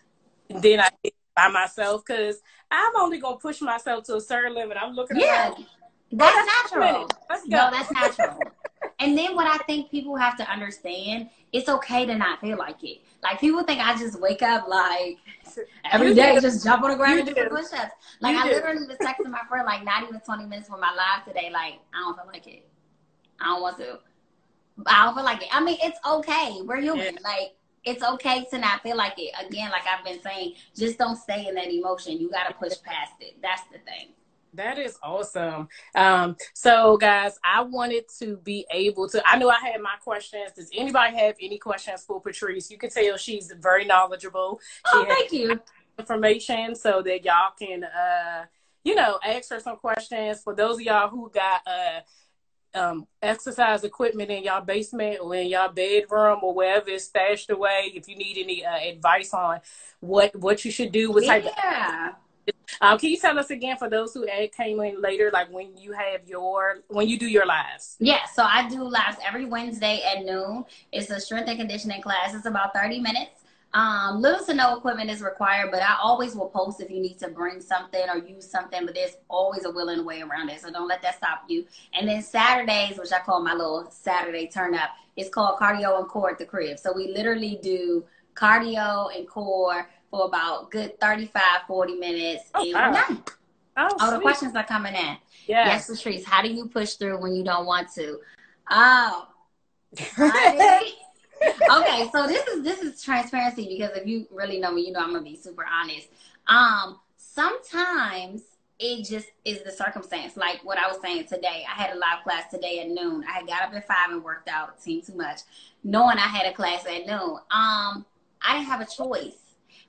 Than I did by myself because I'm only gonna push myself to a certain limit. I'm looking yeah. around that's natural. No, that's natural. and then what I think people have to understand, it's okay to not feel like it. Like people think I just wake up like every day, just jump on the ground you and do push-ups. Like you I literally was texting my friend like not even 20 minutes for my live today. Like I don't feel like it. I don't want to. I don't feel like it. I mean, it's okay. We're human. Yeah. Like it's okay to not feel like it. Again, like I've been saying, just don't stay in that emotion. You got to push past it. That's the thing. That is awesome. Um, so, guys, I wanted to be able to. I know I had my questions. Does anybody have any questions for Patrice? You can tell she's very knowledgeable. Oh, thank you. Information so that y'all can, uh, you know, ask her some questions. For those of y'all who got uh, um, exercise equipment in y'all basement or in y'all bedroom or wherever it's stashed away, if you need any uh, advice on what what you should do, what type yeah. of um, can you tell us again for those who came in later, like when you have your when you do your lives? Yeah, so I do lives every Wednesday at noon. It's a strength and conditioning class. It's about thirty minutes. Um, little to no equipment is required, but I always will post if you need to bring something or use something. But there's always a willing way around it, so don't let that stop you. And then Saturdays, which I call my little Saturday turn up, it's called cardio and core at the crib. So we literally do cardio and core for about good 35, 40 minutes. Oh, wow. Oh, All the questions are coming in. Yes. Yes, Latrice, how do you push through when you don't want to? Oh. okay, so this is this is transparency because if you really know me, you know I'm gonna be super honest. Um, sometimes it just is the circumstance. Like what I was saying today, I had a live class today at noon. I had got up at five and worked out. It seemed too much, knowing I had a class at noon. Um, I didn't have a choice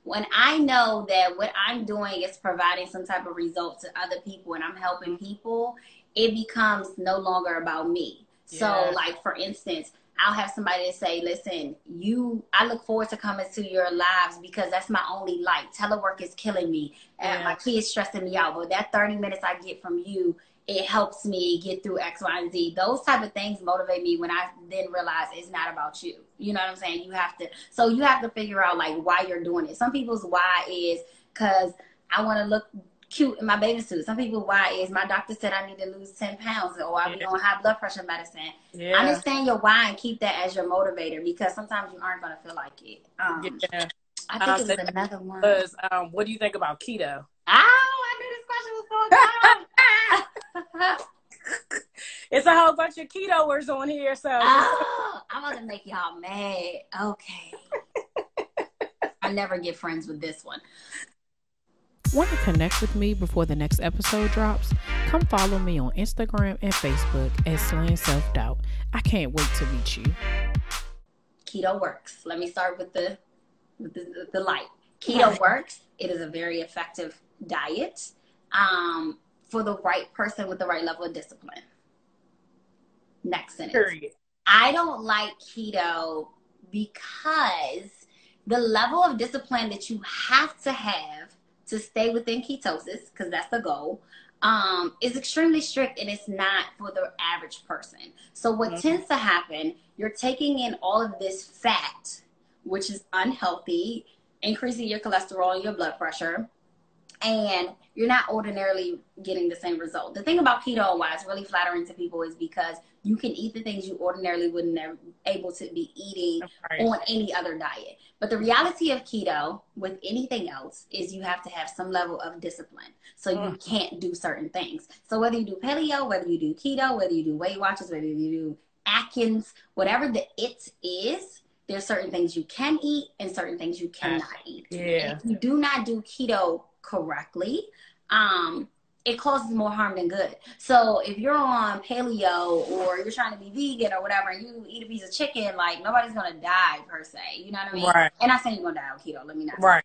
when I know that what I'm doing is providing some type of result to other people and I'm helping people, it becomes no longer about me. Yeah. So, like for instance, I'll have somebody to say, "Listen, you. I look forward to coming to your lives because that's my only light. Telework is killing me, and yeah. my kids stressing me out. But that thirty minutes I get from you it helps me get through X, Y, and Z. Those type of things motivate me when I then realize it's not about you. You know what I'm saying? You have to, so you have to figure out like why you're doing it. Some people's why is because I want to look cute in my bathing suit. Some people why is my doctor said I need to lose 10 pounds or I'll be on high blood pressure medicine. Yeah. Understand your why and keep that as your motivator because sometimes you aren't going to feel like it. Um, yeah. I think um, it was another one. Was, um, what do you think about keto? Oh, I knew this going to it's a whole bunch of ketoers on here, so oh, I'm gonna make y'all mad. Okay. I never get friends with this one. Want to connect with me before the next episode drops? Come follow me on Instagram and Facebook at Slaying Self Doubt. I can't wait to meet you. Keto works. Let me start with the with the, the light. Keto works. It is a very effective diet um, for the right person with the right level of discipline. Next sentence. Period. I don't like keto because the level of discipline that you have to have to stay within ketosis, because that's the goal, um, is extremely strict and it's not for the average person. So, what mm-hmm. tends to happen, you're taking in all of this fat, which is unhealthy, increasing your cholesterol and your blood pressure, and you're not ordinarily getting the same result. The thing about keto, why it's really flattering to people, is because you can eat the things you ordinarily wouldn't have able to be eating on any other diet. But the reality of keto with anything else is you have to have some level of discipline. So mm. you can't do certain things. So whether you do paleo, whether you do keto, whether you do Weight Watchers, whether you do Atkins, whatever the it is, there's certain things you can eat and certain things you cannot eat. Yeah. if you do not do keto correctly, um, it causes more harm than good. So if you're on paleo or you're trying to be vegan or whatever, and you eat a piece of chicken, like nobody's gonna die per se. You know what I mean? Right. And I'm saying you're gonna die on keto. Let me not. Right.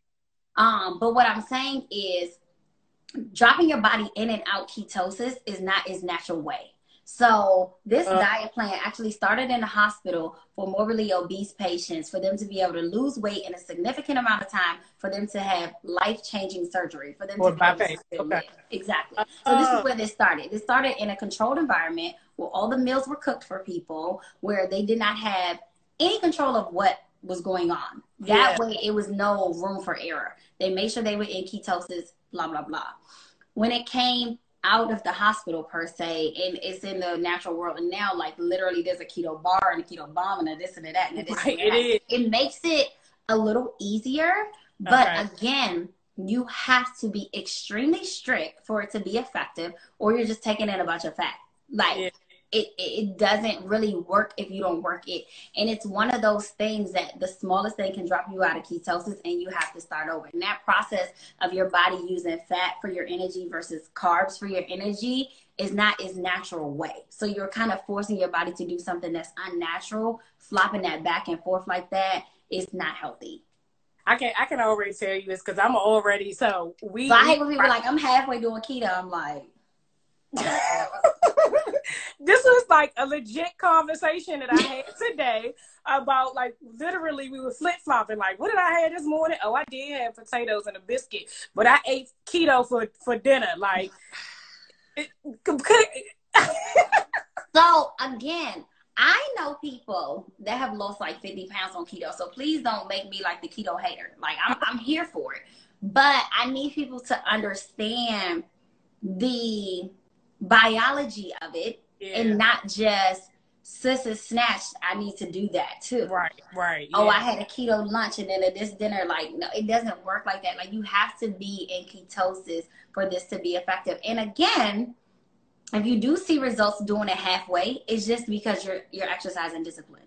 Um, but what I'm saying is, dropping your body in and out ketosis is not its natural way. So this uh, diet plan actually started in the hospital for morbidly obese patients for them to be able to lose weight in a significant amount of time, for them to have life changing surgery, for them to be able to okay. Exactly. So this is uh. where this started. This started in a controlled environment where all the meals were cooked for people, where they did not have any control of what was going on. That yeah. way it was no room for error. They made sure they were in ketosis, blah, blah, blah. When it came out of the hospital per se and it's in the natural world and now like literally there's a keto bar and a keto bomb and a this and a that and a this right, and that. It, it makes it a little easier but okay. again you have to be extremely strict for it to be effective or you're just taking in a bunch of fat like yeah it, it doesn't really work if you don't work it. And it's one of those things that the smallest thing can drop you out of ketosis and you have to start over. And that process of your body using fat for your energy versus carbs for your energy is not its natural way. So you're kind of forcing your body to do something that's unnatural, flopping that back and forth like that is not healthy. I can I can already tell you this because I'm already so we. So I hate when people are like I'm halfway doing keto. I'm like, this was like a legit conversation that I had today about like literally we were flip flopping. Like, what did I have this morning? Oh, I did have potatoes and a biscuit, but I ate keto for for dinner. Like, it, so again. I know people that have lost like 50 pounds on keto, so please don't make me like the keto hater. Like I'm, I'm here for it, but I need people to understand the biology of it yeah. and not just sis is snatched i need to do that too right right oh i had a keto lunch and then at this dinner like no it doesn't work like that like you have to be in ketosis for this to be effective and again if you do see results doing it halfway it's just because you're you're exercising discipline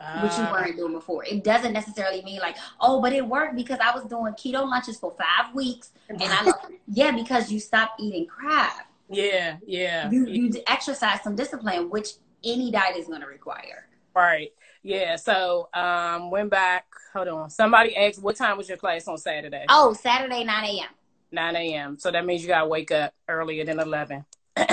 uh, which you ah. weren't doing before. It doesn't necessarily mean like, oh, but it worked because I was doing keto lunches for five weeks, and I, yeah, because you stopped eating crab. Yeah, yeah. You you exercise some discipline, which any diet is going to require. Right. Yeah. So um, went back. Hold on. Somebody asked, "What time was your class on Saturday?" Oh, Saturday, nine a.m. Nine a.m. So that means you got to wake up earlier than eleven. do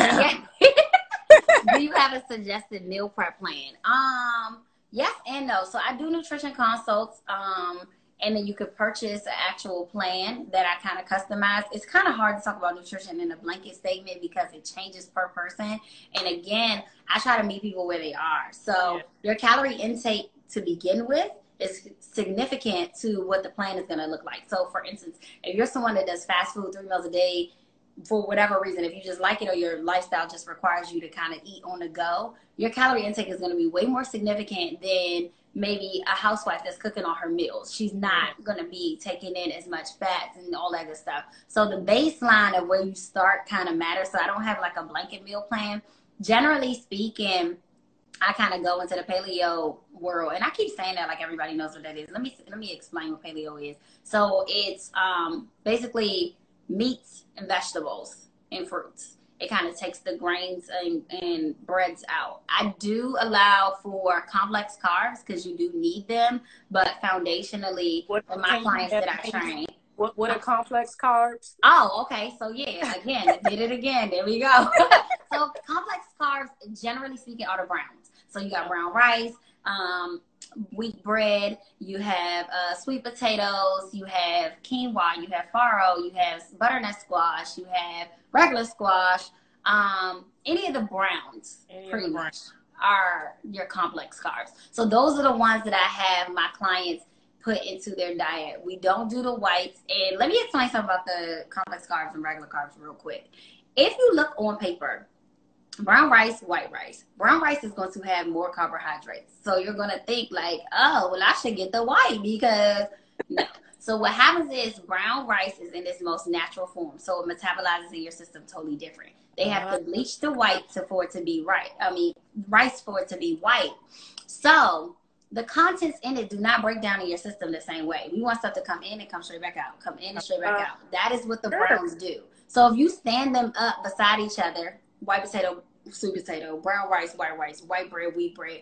you have a suggested meal prep plan? Um, yes and no. So I do nutrition consults. Um, and then you could purchase an actual plan that I kind of customize. It's kind of hard to talk about nutrition in a blanket statement because it changes per person. And again, I try to meet people where they are. So yeah. your calorie intake to begin with is significant to what the plan is going to look like. So, for instance, if you're someone that does fast food three meals a day, for whatever reason, if you just like it or your lifestyle just requires you to kind of eat on the go, your calorie intake is going to be way more significant than maybe a housewife that's cooking all her meals. She's not going to be taking in as much fats and all that good stuff. So the baseline of where you start kind of matters. So I don't have like a blanket meal plan. Generally speaking, I kind of go into the paleo world, and I keep saying that like everybody knows what that is. Let me let me explain what paleo is. So it's um, basically meats and vegetables and fruits. It kind of takes the grains and, and breads out. I do allow for complex carbs because you do need them, but foundationally, what, for my clients that I train. What, what are complex carbs? Oh, okay. So yeah, again, did it again. There we go. so complex carbs, generally speaking, are the browns. So you got brown rice, um, wheat bread, you have uh, sweet potatoes, you have quinoa, you have farro, you have butternut squash, you have regular squash. Um, any of the browns, any pretty much, are your complex carbs. So those are the ones that I have my clients put into their diet. We don't do the whites. And let me explain something about the complex carbs and regular carbs real quick. If you look on paper, brown rice, white rice. Brown rice is going to have more carbohydrates. So you're going to think like, oh, well, I should get the white because no. So what happens is brown rice is in its most natural form. So it metabolizes in your system totally different. They have to bleach the white to, for it to be right. I mean, rice for it to be white. So the contents in it do not break down in your system the same way. We want stuff to come in and come straight back out, come in and straight back uh, out. That is what the browns do. So if you stand them up beside each other, white potato, sweet potato, brown rice, white rice, white bread, wheat bread.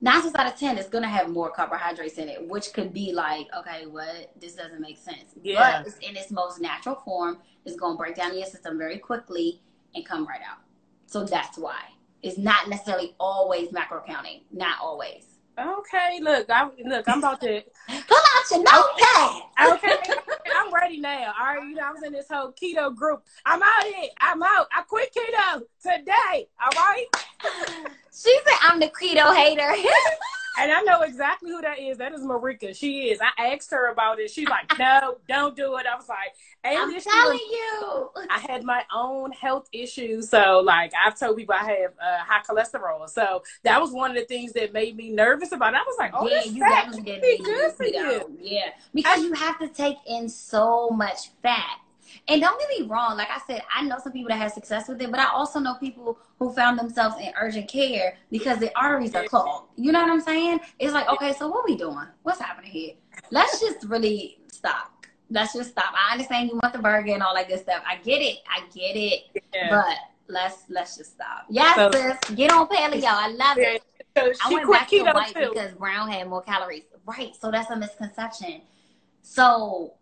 Nine times out of ten, it's gonna have more carbohydrates in it, which could be like, okay, what? This doesn't make sense. Yeah. But it's in its most natural form. It's gonna break down your system very quickly and come right out. So that's why it's not necessarily always macro counting. Not always. Okay, look, I look, I'm about to pull out your notepad. okay, Now. All right, you know, I was in this whole keto group. I'm out here. I'm out. I quit keto today. All right. She said I'm the keto hater. and I know exactly who that is. That is Marika. She is. I asked her about it. She's like, no, don't do it. I was like, I'm telling you. I had my own health issues. So, like, I've told people I have uh, high cholesterol. So, that was one of the things that made me nervous about it. I was like, oh, yeah, you definitely didn't be good for you. Yeah. Because I, you have to take in so much fat. And don't get me wrong, like I said, I know some people that have success with it, but I also know people who found themselves in urgent care because the arteries are clogged. You know what I'm saying? It's like, okay, so what we doing? What's happening here? Let's just really stop. Let's just stop. I understand you want the burger and all that good stuff. I get it. I get it. Yeah. But let's let's just stop. Yes, so, sis. Get on paleo. I love it. So I went back to white too. because brown had more calories. Right. So that's a misconception. So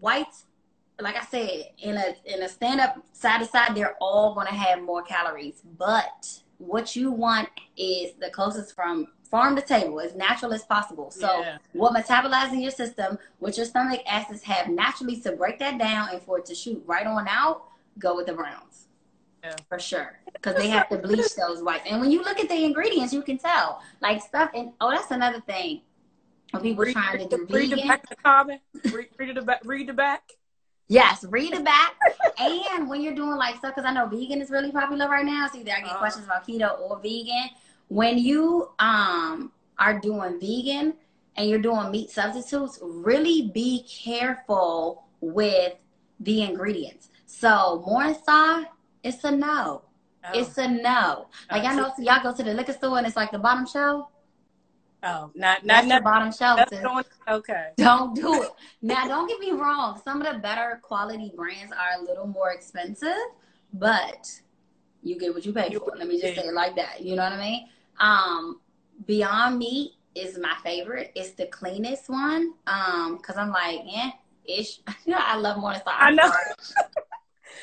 whites like I said, in a in a stand up side to side, they're all gonna have more calories. But what you want is the closest from farm to table, as natural as possible. So yeah. what metabolizes in your system, what your stomach acids have naturally to break that down and for it to shoot right on out, go with the browns. Yeah. For sure. Because they have to bleach those whites. And when you look at the ingredients, you can tell. Like stuff and oh that's another thing. When people read, trying to do read vegan. The back the comment. Read, read the back read the back. Yes, read it back. and when you're doing like stuff, because I know vegan is really popular right now. So either I get uh questions about keto or vegan. When you um are doing vegan and you're doing meat substitutes, really be careful with the ingredients. So Morningstar, it's a no. Oh. It's a no. Like I know y'all go to the liquor store and it's like the bottom shelf. Oh, not not the bottom shelf. Okay. Don't do it. Now, don't get me wrong. Some of the better quality brands are a little more expensive, but you get what you pay for. Let me just say it like that. You know what I mean? Um, Beyond Meat is my favorite. It's the cleanest one. Um, cause I'm like, yeah, ish. You know, I love Morningstar. I know.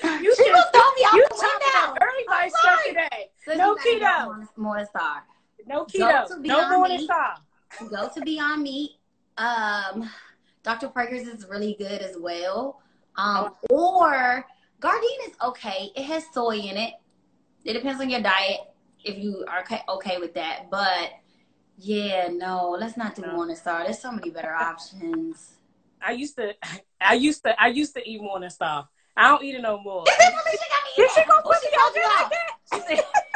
you she was throw me you talking everybody stuff today. So no keto. Morningstar. No keto. No Morningstar. Go to Beyond Meat. Um, Dr. Praeger's is really good as well. Um, or Gardein is okay. It has soy in it. It depends on your diet if you are okay, with that. But yeah, no, let's not do no. Morningstar. There's so many better options. I used to, I used to, I used to eat Morningstar. I don't eat it no more. Did she go put me out like that?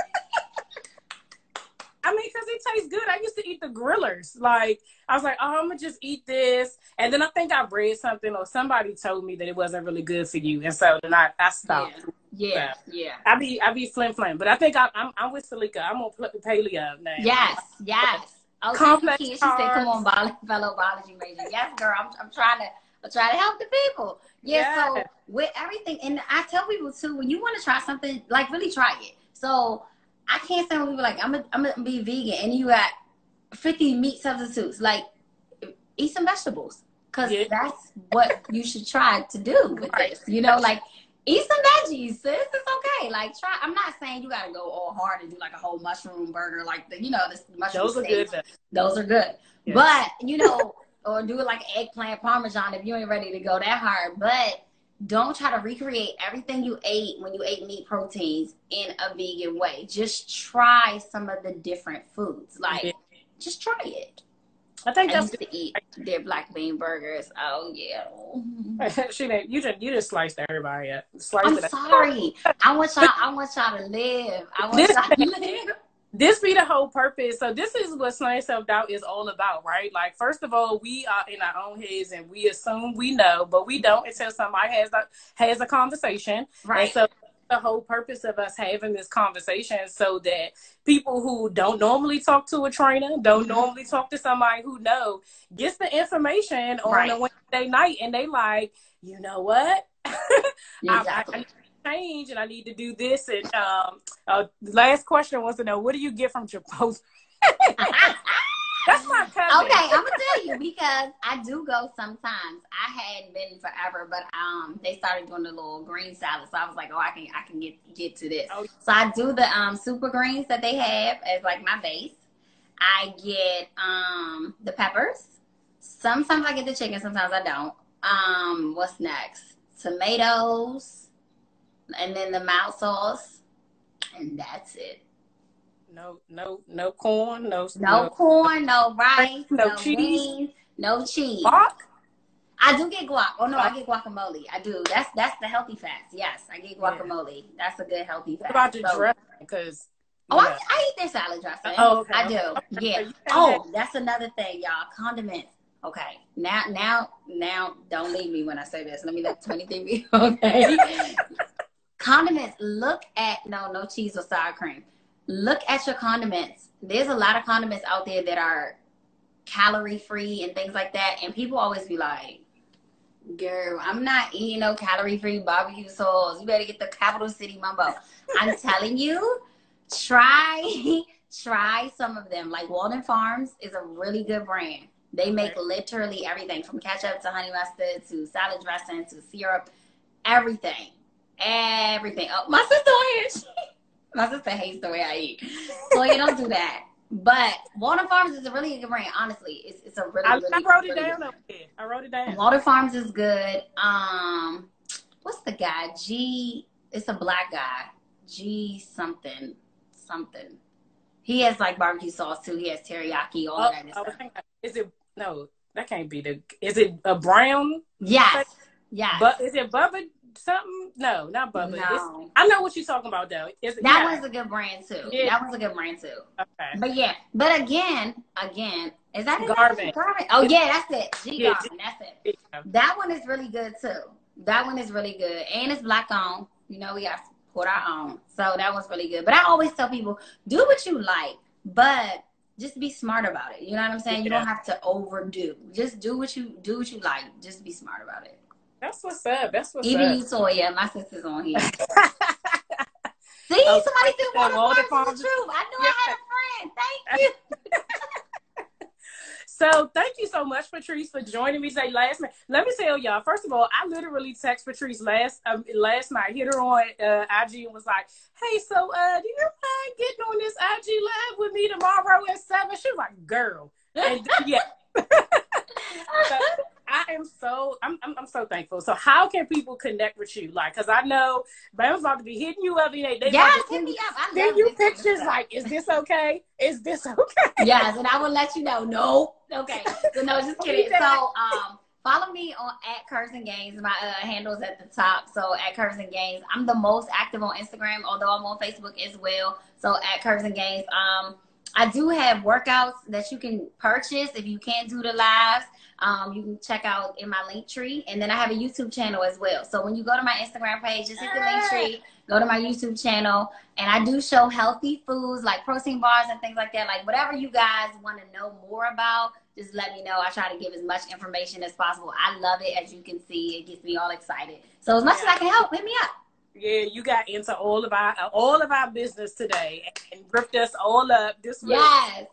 I mean, because it tastes good. I used to eat the grillers. Like, I was like, oh, I'm going to just eat this. And then I think I read something or somebody told me that it wasn't really good for you. And so then I, I stopped. Yeah, yeah. So, yeah. I be I be flim flam. But I think I, am I'm, I'm with Salika. I'm on paleo now. Yes, yes. Oh, Complex she said, come on, fellow biology major. Yes, girl. I'm, I'm trying to I'm trying to help the people. Yeah, yeah. So with everything, and I tell people too, when you want to try something, like really try it. So I can't say when people like I'm gonna I'm gonna be vegan and you got 50 meat substitutes. Like eat some vegetables because yeah. that's what you should try to do with right. this. You know, like eat some veggies, sis. It's okay. Like try. I'm not saying you gotta go all hard and do like a whole mushroom burger, like the you know this mushroom. Those are steaks. good. Those are good. Yes. But you know, or do it like eggplant parmesan if you ain't ready to go that hard. But don't try to recreate everything you ate when you ate meat proteins in a vegan way. Just try some of the different foods. Like, yeah. just try it. I think I that's used to eat their black bean burgers. Oh yeah. she you just you just sliced everybody up. Sliced I'm sorry. I want y'all. I want y'all to live. I want y'all to live this be the whole purpose. So this is what slaying self doubt is all about, right? Like first of all, we are in our own heads and we assume we know, but we don't until somebody has a, has a conversation. Right. And so the whole purpose of us having this conversation so that people who don't normally talk to a trainer, don't mm-hmm. normally talk to somebody who know, gets the information on right. a Wednesday night and they like, you know what? Exactly. I, I, change and I need to do this. And um, uh, last question was to know what do you get from Chipotle? That's my cousin. Okay, I'm gonna tell you because I do go sometimes. I hadn't been forever, but um, they started doing the little green salad, so I was like, oh, I can I can get get to this. Oh. So I do the um super greens that they have as like my base. I get um the peppers. Sometimes I get the chicken, sometimes I don't. Um, what's next? Tomatoes and then the mild sauce, and that's it. No, no, no corn, no, no, no corn, no rice, no, no cheese, beans, no cheese. Guac? I do get guac. Oh no, I get guacamole. I do. That's that's the healthy fats. Yes, I get guacamole. Yeah. That's a good healthy fat. What about the so, dressing? Because oh, I, I, eat their salad dressing. Oh, okay. I do. Okay. Yeah. Oh, that's another thing, y'all. Condiments. Okay. Now, now, now, don't leave me when I say this. Let me let twenty three. Okay. Condiments look at no no cheese or sour cream. Look at your condiments. There's a lot of condiments out there that are calorie free and things like that and people always be like girl i'm not eating no calorie free barbecue sauce. You better get the capital city mumbo. I'm telling you try try some of them. Like walden farms is a really good brand. They make literally everything from ketchup to honey mustard to salad dressing to syrup everything everything. Oh, my sister on here. my sister hates the way I eat. So you don't do that. But Walden Farms is a really good brand. Honestly, it's it's a really. I, really, I wrote it really down up here. I wrote it down. Walden Farms is good. Um, what's the guy? G. It's a black guy. G something something. He has like barbecue sauce too. He has teriyaki, all oh, that. stuff. is it no? That can't be the. Is it a brown? Yes. Yes. But is it Bubba something? No, not Bubba. No. I know what you're talking about though. It's, that yeah. one's a good brand too. Yeah. That was a good brand too. Okay. But yeah, but again, again, is that Garvin? Garvin. Oh yeah, that's it. G yeah, Garvin. That's it. Yeah. That one is really good too. That one is really good, and it's black owned. You know, we got to put our own, so that one's really good. But I always tell people, do what you like, but just be smart about it. You know what I'm saying? You don't have to overdo. Just do what you do what you like. Just be smart about it. That's what's up. That's what's Even up. Even you, Toya, my sister's on here. See, oh, somebody said Walden Farms is the truth. I knew yeah. I had a friend. Thank you. So thank you so much, Patrice, for joining me today. Last night, let me tell y'all. First of all, I literally text Patrice last um, last night. Hit her on uh, IG and was like, "Hey, so uh, do you mind getting on this IG live with me tomorrow at 7? She was like, "Girl," and yeah. I am so I'm, I'm, I'm so thankful. So how can people connect with you? Like, cause I know Bam's about to be hitting you up. They, they yes, hit me up. I send you pictures. Like, is this okay? Is this okay? Yes, and I will let you know. No, okay. So no, just kidding. So um. Follow me on at Curves and Gains. My uh, handles at the top. So at Curves and Gains. I'm the most active on Instagram, although I'm on Facebook as well. So at Curves and Gains. Um, I do have workouts that you can purchase if you can't do the lives. Um, you can check out in my link tree. And then I have a YouTube channel as well. So when you go to my Instagram page, just hit the link tree, go to my YouTube channel. And I do show healthy foods like protein bars and things like that. Like whatever you guys want to know more about, just let me know. I try to give as much information as possible. I love it. As you can see, it gets me all excited. So as much yeah. as I can help, hit me up. Yeah, you got into all of our all of our business today and ripped us all up this week. Yes.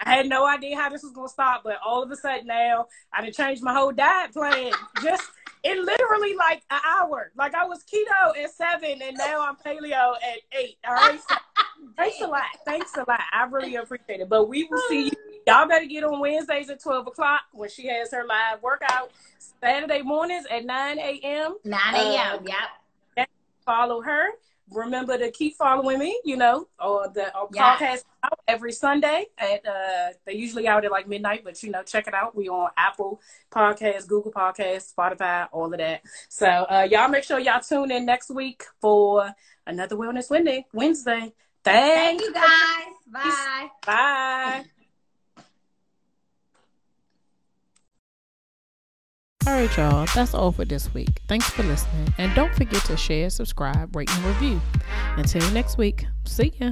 I had no idea how this was gonna start, but all of a sudden now I done changed my whole diet plan. Just in literally like an hour. Like I was keto at seven and now I'm paleo at eight. All right. So, thanks a lot. Thanks a lot. I really appreciate it. But we will see you. Y'all better get on Wednesdays at 12 o'clock when she has her live workout. Saturday mornings at 9 a.m. 9 a.m. Um, yep. Follow her remember to keep following me, you know, or the or podcast out every Sunday at uh they usually out at like midnight, but you know, check it out. We on Apple Podcasts, Google Podcasts, Spotify, all of that. So uh y'all make sure y'all tune in next week for another Wellness Wednesday. Wednesday. Thank you guys. Bye. Bye. All right, y'all, that's all for this week. Thanks for listening. And don't forget to share, subscribe, rate, and review. Until next week, see ya.